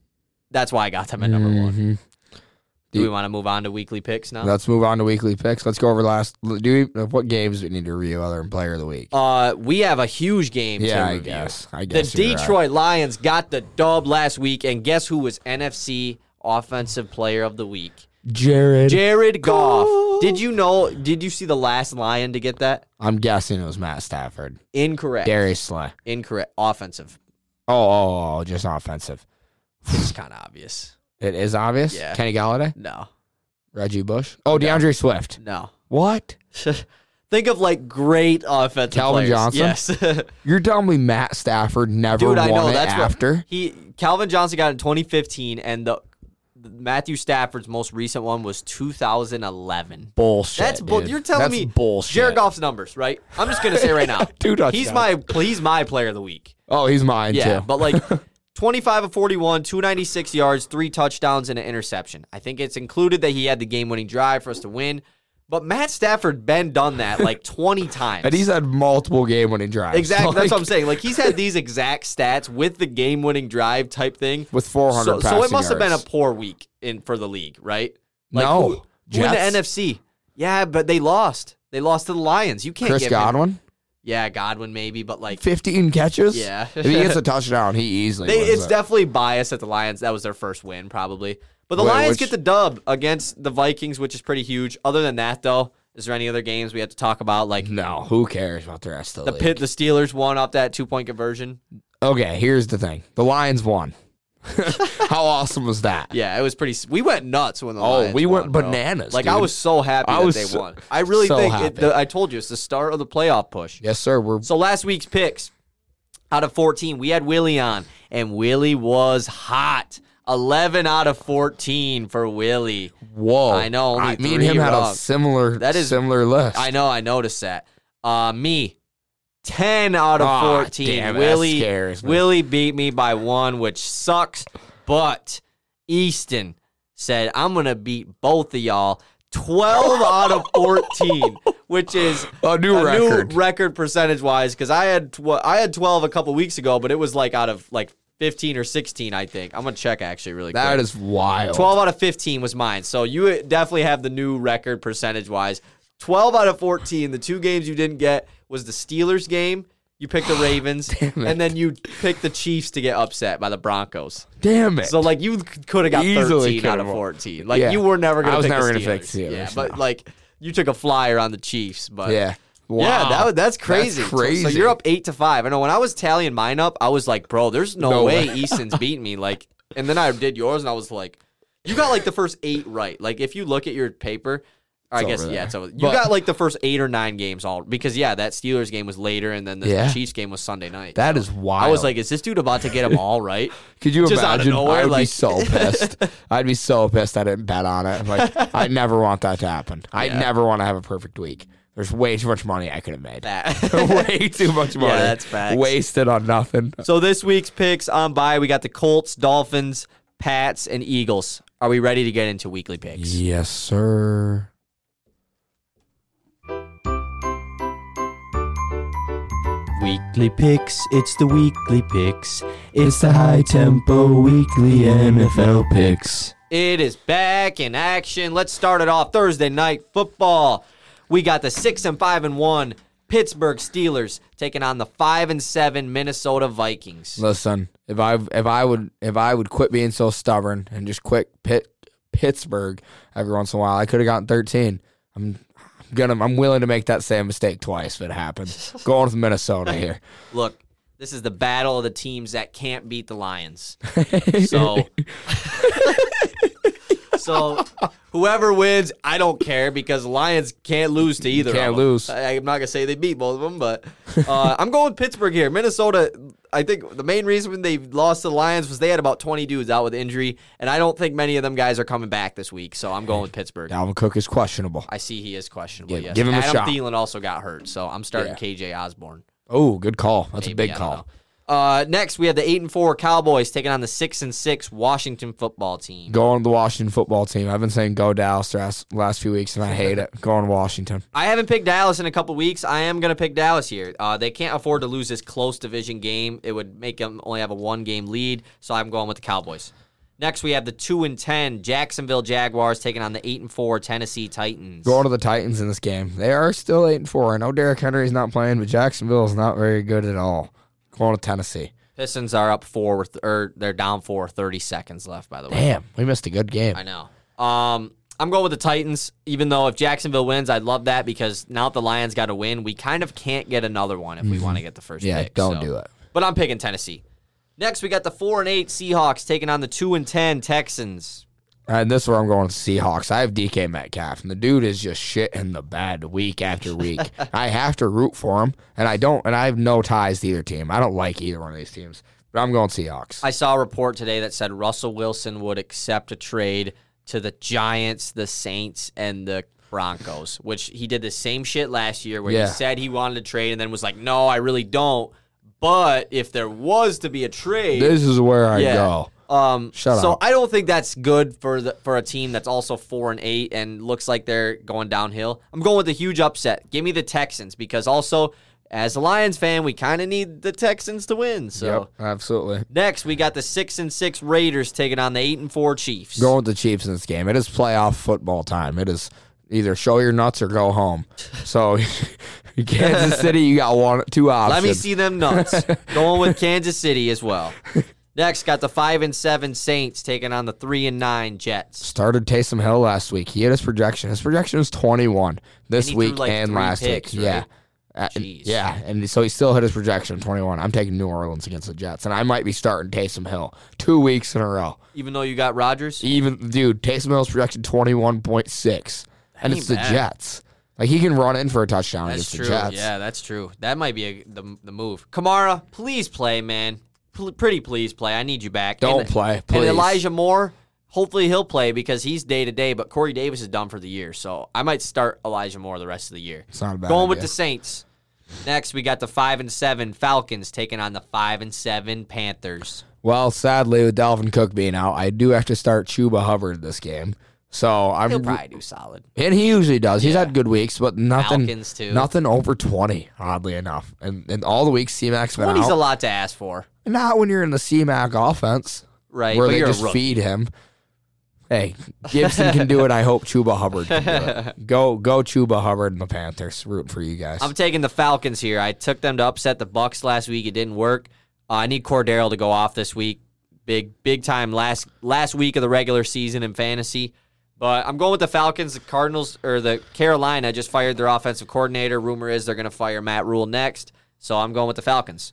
that's why I got them at number one. Mhm. Do we want to move on to weekly picks now? Let's move on to weekly picks. Let's go over last. Do we, what games do we need to review other than player of the week? Uh, we have a huge game. yeah, to I guess. I The guess right. Detroit Lions got the dub last week, and guess who was NFC Offensive Player of the Week? Jared. Jared Goff. Did you know? Did you see the last Lion to get that? I'm guessing it was Matt Stafford. Incorrect. Darius Slay. Incorrect. Offensive. Oh, oh, oh, just offensive. It's kind of obvious. It is obvious. Yeah. Kenny Golladay, No. Reggie Bush. Oh, D'Andre Swift. No. What? Think of like great offensive Calvin players. Johnson? Yes. You're telling me Matt Stafford never Dude, I won know it that's after? what he Calvin Johnson got in 2015, and the, the Matthew Stafford's most recent one was 2011. bullshit. That's bull. dude. You're telling That's me bullshit. Jared Goff's numbers, right? I'm just gonna say right now, Two he's touchdowns. my he's my player of the week. Oh, he's mine Yeah, too. but like 25 of 41, 296 yards, three touchdowns, and an interception. I think it's included that he had the game-winning drive for us to win. But Matt Stafford been done that like 20 times. and he's had multiple game winning drives. Exactly. That's what I'm saying. Like he's had these exact stats with the game-winning drive type thing. With 400 So, so it must have been a poor week in for the league, right? Like, No. Who, who in the NFC? Yeah, but they lost. They lost to the Lions. You can't Chris give him- Godwin, yeah, Godwin maybe, but like 15 catches. Yeah. if he gets a touchdown, he easily. they, it's it. definitely biased at the Lions. That was their first win, probably. But the Wait, Lions which- get the dub against the Vikings, which is pretty huge. Other than that, though, is there any other games we have to talk about? Like No, who cares about the rest of the, the league? pit, the Steelers won off that two point conversion. Okay, here's the thing: the Lions won. How awesome was that? Yeah, it was pretty. s- We went nuts when the Oh, Lions we went won, bro. bananas, Like I dude. was so happy I that was they so- won. I really so think it, happy. the, I told you it's the start of the playoff push. Yes, sir. We're So last week's picks, out of 14, we had Willie on, and Willie was hot. 11 out of 14 for Willie. whoa. I know, only me and three him had wrong. a similar That is- similar list. I know, I noticed that. Uh, me, 10 out of Aw, 14. damn, that Willie. Willie beat me by one, which sucks. But Easton said, I'm going to beat both of y'all. 12 out of 14, which is A new a record. new record percentage wise. Because I had tw- I had 12 a couple weeks ago, but it was like out of like 15 or 16, I think. I'm gonna check actually really quick. That is wild. 12 out of 15 was mine. So you uh, definitely have the new record percentage wise. 12 out of 14. The two games you didn't get was the Steelers game. You picked the Ravens, and then you picked the Chiefs to get upset by the Broncos. Damn it. So like you could have got Easily 13 out of could've. 14. Like Yeah. you were never gonna. I was pick never the gonna pick Steelers. Yeah, but no. like you took a flyer on the Chiefs. But yeah. Wow. yeah, that that's crazy. That's So- crazy. So, you're up eight to five. I know when I was tallying mine up, I was like, bro, there's no, No way way. Easton's beating me. Like, and then I did yours, and I was like, you got like the first eight right. Like, if you look at your paper, I guess yeah, there. it's over. You But- got like the first eight or nine games all because yeah, that Steelers game was later, and then the Yeah. Chiefs game was Sunday night. That So is wild. I was like, is this dude about to get them all right? Could you just imagine? nowhere, I would be so pissed. I'd be so pissed I didn't bet on it. Like, I never want that to happen. I never want to have a perfect week. There's way too much money I could have made. That. way too much money. that's facts. Wasted on nothing. So this week's picks on by we got the Colts, Dolphins, Pats, and Eagles. Are we ready to get into weekly picks? Yes, sir. Weekly picks, it's the weekly picks. It's the high tempo weekly NFL picks. It is back in action. Let's start it off Thursday night football. We got the six and five and one Pittsburgh Steelers taking on the five and seven Minnesota Vikings. Listen, if I if I would if I would quit being so stubborn and just quit Pitt, Pittsburgh every once in a while, I could have gotten 13. I'm gonna I'm willing to make that same mistake twice if it happens. Going with Minnesota here. Look, this is the battle of the teams that can't beat the Lions. So, so whoever wins, I don't care because Lions can't lose to either. Can't of them. lose. I, I'm not gonna say they beat both of them, but uh, I'm going with Pittsburgh here. Minnesota. I think the main reason they lost to the Lions was they had about 20 dudes out with injury, and I don't think many of them guys are coming back this week. So I'm going with Pittsburgh. Dalvin Cook is questionable. I see he is questionable. Give- yes. give him a Adam shot. Thielen also got hurt, so I'm starting Yeah. KJ Osborne. Oh, good call. That's a Maybe, big I don't call. know. Uh, next, we have the eight and four Cowboys taking on the six and six Washington football team. Going to the Washington football team. I've been saying go Dallas the last, last few weeks, and I hate it. Going to Washington. I haven't picked Dallas in a couple weeks. I am going to pick Dallas here. Uh, they can't afford to lose this close division game. It would make them only have a one game lead. So I'm going with the Cowboys. Next, we have the two and ten Jacksonville Jaguars taking on the eight and four Tennessee Titans. Going to the Titans in this game. They are still eight and four. I know Derrick Henry is not playing, but Jacksonville is not very good at all. Going to Tennessee. Pistons are up four, with, or they're down four. Thirty seconds left, by the way. Damn, we missed a good game. I know. Um, I'm going with the Titans, even though if Jacksonville wins, I'd love that because now that the Lions got to win, we kind of can't get another one if we want to get the first Yeah, pick. don't so- do it. But I'm picking Tennessee. Next, we got the four and eight Seahawks taking on the two and ten Texans. And this is where I'm going with Seahawks. I have DK Metcalf, and the dude is just shit in the bed week after week. I have to root for him, and I don't. And I have no ties to either team. I don't like either one of these teams, but I'm going Seahawks. I saw a report today that said Russell Wilson would accept a trade to the Giants, the Saints, and the Broncos, which he did the same shit last year where Yeah. he said he wanted to trade and then was like, no, I really don't. But if there was to be a trade, this is where I Yeah. go. Um, Shut so up. I don't think that's good for the for a team that's also four and eight and looks like they're going downhill. I'm going with a huge upset. Give me the Texans because also as a Lions fan, we kind of need the Texans to win. So Yep, absolutely. next we got the six and six Raiders taking on the eight and four Chiefs. Going with the Chiefs in this game. It is playoff football time. It is either show your nuts or go home. So, Kansas City, you got one, two options. Let me see them nuts. going with Kansas City as well. Next, got the five and seven Saints taking on the three and nine Jets. Started Taysom Hill last week. He hit his projection. His projection was 21 this And week like, and last picks, week. right? Yeah. Uh, and- Jeez. yeah, and so he still hit his projection 21. I'm taking New Orleans against the Jets, and I might be starting Taysom Hill two weeks in a row. Even though you got Rodgers, Even dude, Taysom Hill's projection 21.6, and it's the. Jets. Like he can run in for a touchdown That's against true. the Jets. Yeah, that's true. That might be a, the the move. Kamara, please play, man. Pl- pretty please play. I need you back. Don't And- play, And. Elijah Moore, hopefully he'll play because he's day to day. But Corey Davis is done for the year, so I might start Elijah Moore the rest of the year. It's not a bad Going with the Saints. Next, we got the five and seven Falcons taking on the five and seven Panthers. Well, sadly, with Dalvin Cook being out, I do have to start Chuba Hubbard this game. So I'm He'll probably do solid. And he usually does. He's had good weeks, but nothing. Falcons, too. Nothing over twenty, oddly enough. And and all the weeks C-Mac's been Twenty's out. a lot to ask for, Not when you're in the C-Mac offense, right? where but they you're a just rookie. feed him. Hey, Gibson can do it. I hope Chuba Hubbard can do it. Go go Chuba Hubbard and the Panthers. Rooting for you guys. I'm taking the Falcons here. I took them to upset the Bucs last week. It didn't work. Uh, I need Cordero to go off this week. Big big time last last week of the regular season in fantasy. But I'm going with the Falcons. The Cardinals or the Carolina just fired their offensive coordinator. Rumor is they're going to fire Matt Rhule next. So I'm going with the Falcons.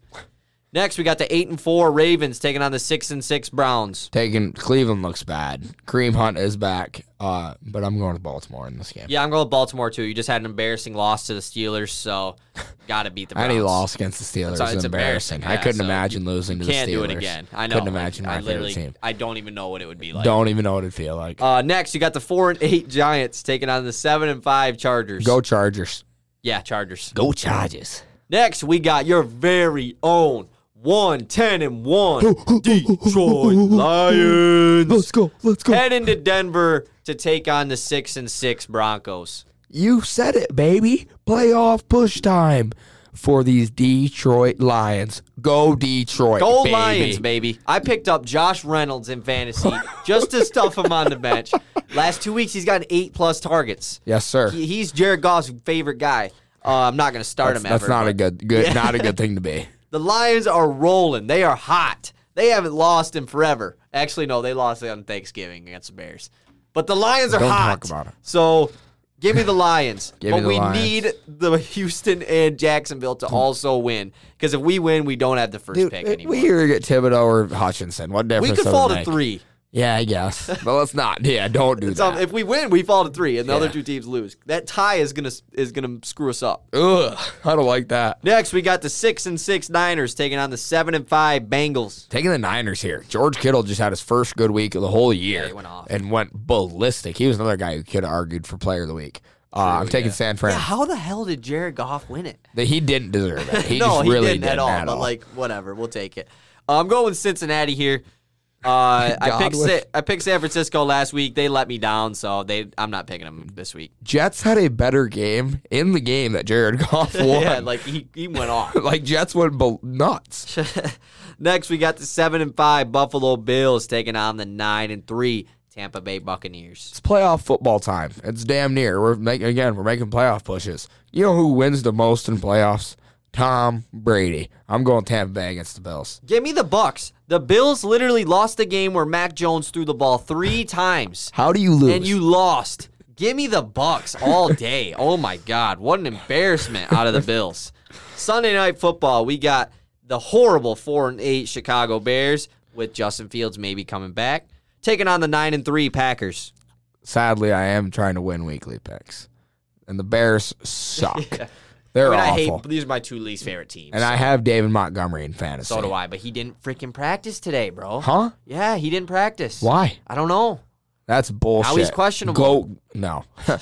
Next, we got the eight and four Ravens taking on the six and six Browns. Taking Cleveland looks bad. Kareem Hunt is back, uh, but I'm going to Baltimore in this game. Yeah, I'm going to Baltimore too. You just had an embarrassing loss to the Steelers, so got to beat the Browns. Any loss against the Steelers is embarrassing. embarrassing, I couldn't so imagine losing to the Steelers. Can't do it again. I know. Couldn't imagine I, my I literally, favorite team. I don't even know what it would be like. Don't even know what it'd feel like. Uh, next, you got the four and eight Giants taking on the seven and five Chargers. Go Chargers. yeah, Chargers. Go Chargers. Next, we got your very own one ten and one Detroit Lions. Let's go. Let's go. Heading to Denver to take on the six and six Broncos. You said it, baby. Playoff push time for these Detroit Lions. Go Detroit. Go baby. Lions, baby. I picked up Josh Reynolds in fantasy just to stuff him on the bench. Last two weeks, he's gotten eight plus targets. Yes, sir. He- he's Jared Goff's favorite guy. Uh, I'm not going to start That's, him that's ever. not a good, good, Yeah. not a good thing to be. The Lions are rolling. They are hot. They haven't lost in forever. Actually, no, they lost on Thanksgiving against the Bears. But the Lions are Don't hot. talk about it. So give me the Lions. Give but the we Lions. need the Houston and Jacksonville to also win. Because if we win, we don't have the first Dude, pick eh, anymore. we either get Thibodeaux or Hutchinson. What difference We could does fall it to make? three. Yeah, I guess. but let's not. Yeah, don't do So that. if we win, we fall to three, and the other Yeah. two teams lose. That tie is gonna is gonna screw us up. Ugh, I don't like that. Next, we got the six and six Niners taking on the seven and five Bengals. Taking the Niners here. George Kittle just had his first good week of the whole year Yeah, he went off. and went ballistic. He was another guy who could have argued for player of the week. Uh, I'm taking yeah. San Fran. Yeah, how the hell did Jared Goff win it? That he didn't deserve it. He no, just he really didn't, at all. but like, whatever, we'll take it. Uh, I'm going with Cincinnati here. Uh, I picked Sa- I picked San Francisco last week. They let me down, so they I'm not picking them this week. Jets had a better game in the game that Jared Goff won. yeah, like he, he went off. like Jets went bel- nuts. Next, we got the seven and five Buffalo Bills taking on the nine and three Tampa Bay Buccaneers. It's playoff football time. It's damn near. We're making again. We're making playoff pushes. You know who wins the most in playoffs? Tom Brady. I'm going Tampa Bay against the Bills. Give me the Bucs. The Bills literally lost the game where Mac Jones threw the ball three times. How do you lose? and you lost. Give me the Bucs all day. oh my God, what an embarrassment out of the Bills. Sunday night football, we got the horrible four and eight Chicago Bears with Justin Fields maybe coming back, taking on the nine and three Packers. Sadly, I am trying to win weekly picks, and the Bears suck. They're I mean, I awful. hate these are my two least favorite teams. and I have David Montgomery in fantasy. so do I, but he didn't freaking practice today, bro. Huh? Yeah, he didn't practice. Why? I don't know. That's bullshit. Now he's questionable. Go no.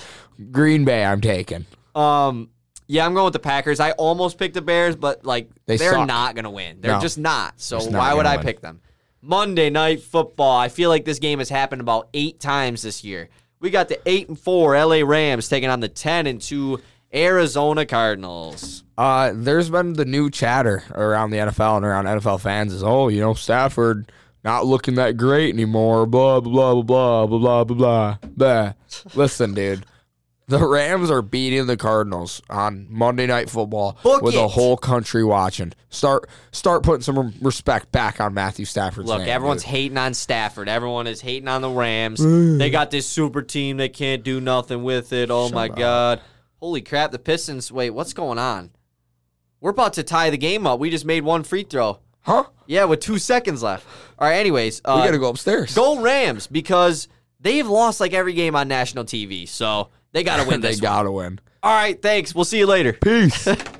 Green Bay. I'm taking. Um, yeah, I'm going with the Packers. I almost picked the Bears, but like They they are suck. not gonna win. They're No. just not. So Just not why would I win. pick them? Monday night football. I feel like this game has happened about eight times this year. We got the eight and four LA Rams taking on the ten and two Arizona Cardinals. Uh, there's been the new chatter around the NFL and around NFL fans is, oh, you know, Stafford not looking that great anymore. Blah blah blah blah blah blah blah blah. blah. Listen, dude. The Rams are beating the Cardinals on Monday Night Football Book with it. the whole country watching. Start start putting some respect back on Matthew Stafford's Look, name, everyone's dude. hating on Stafford. Everyone is hating on the Rams. they got this super team. They can't do nothing with it. Oh my god. Holy crap, the Pistons. Wait, what's going on? We're about to tie the game up. We just made one free throw. huh? Yeah, with two seconds left. All right, anyways. Uh, We gotta go upstairs. Go Rams because they've lost like every game on national TV. So they got to win they one. gotta win. All right, thanks. We'll see you later. Peace.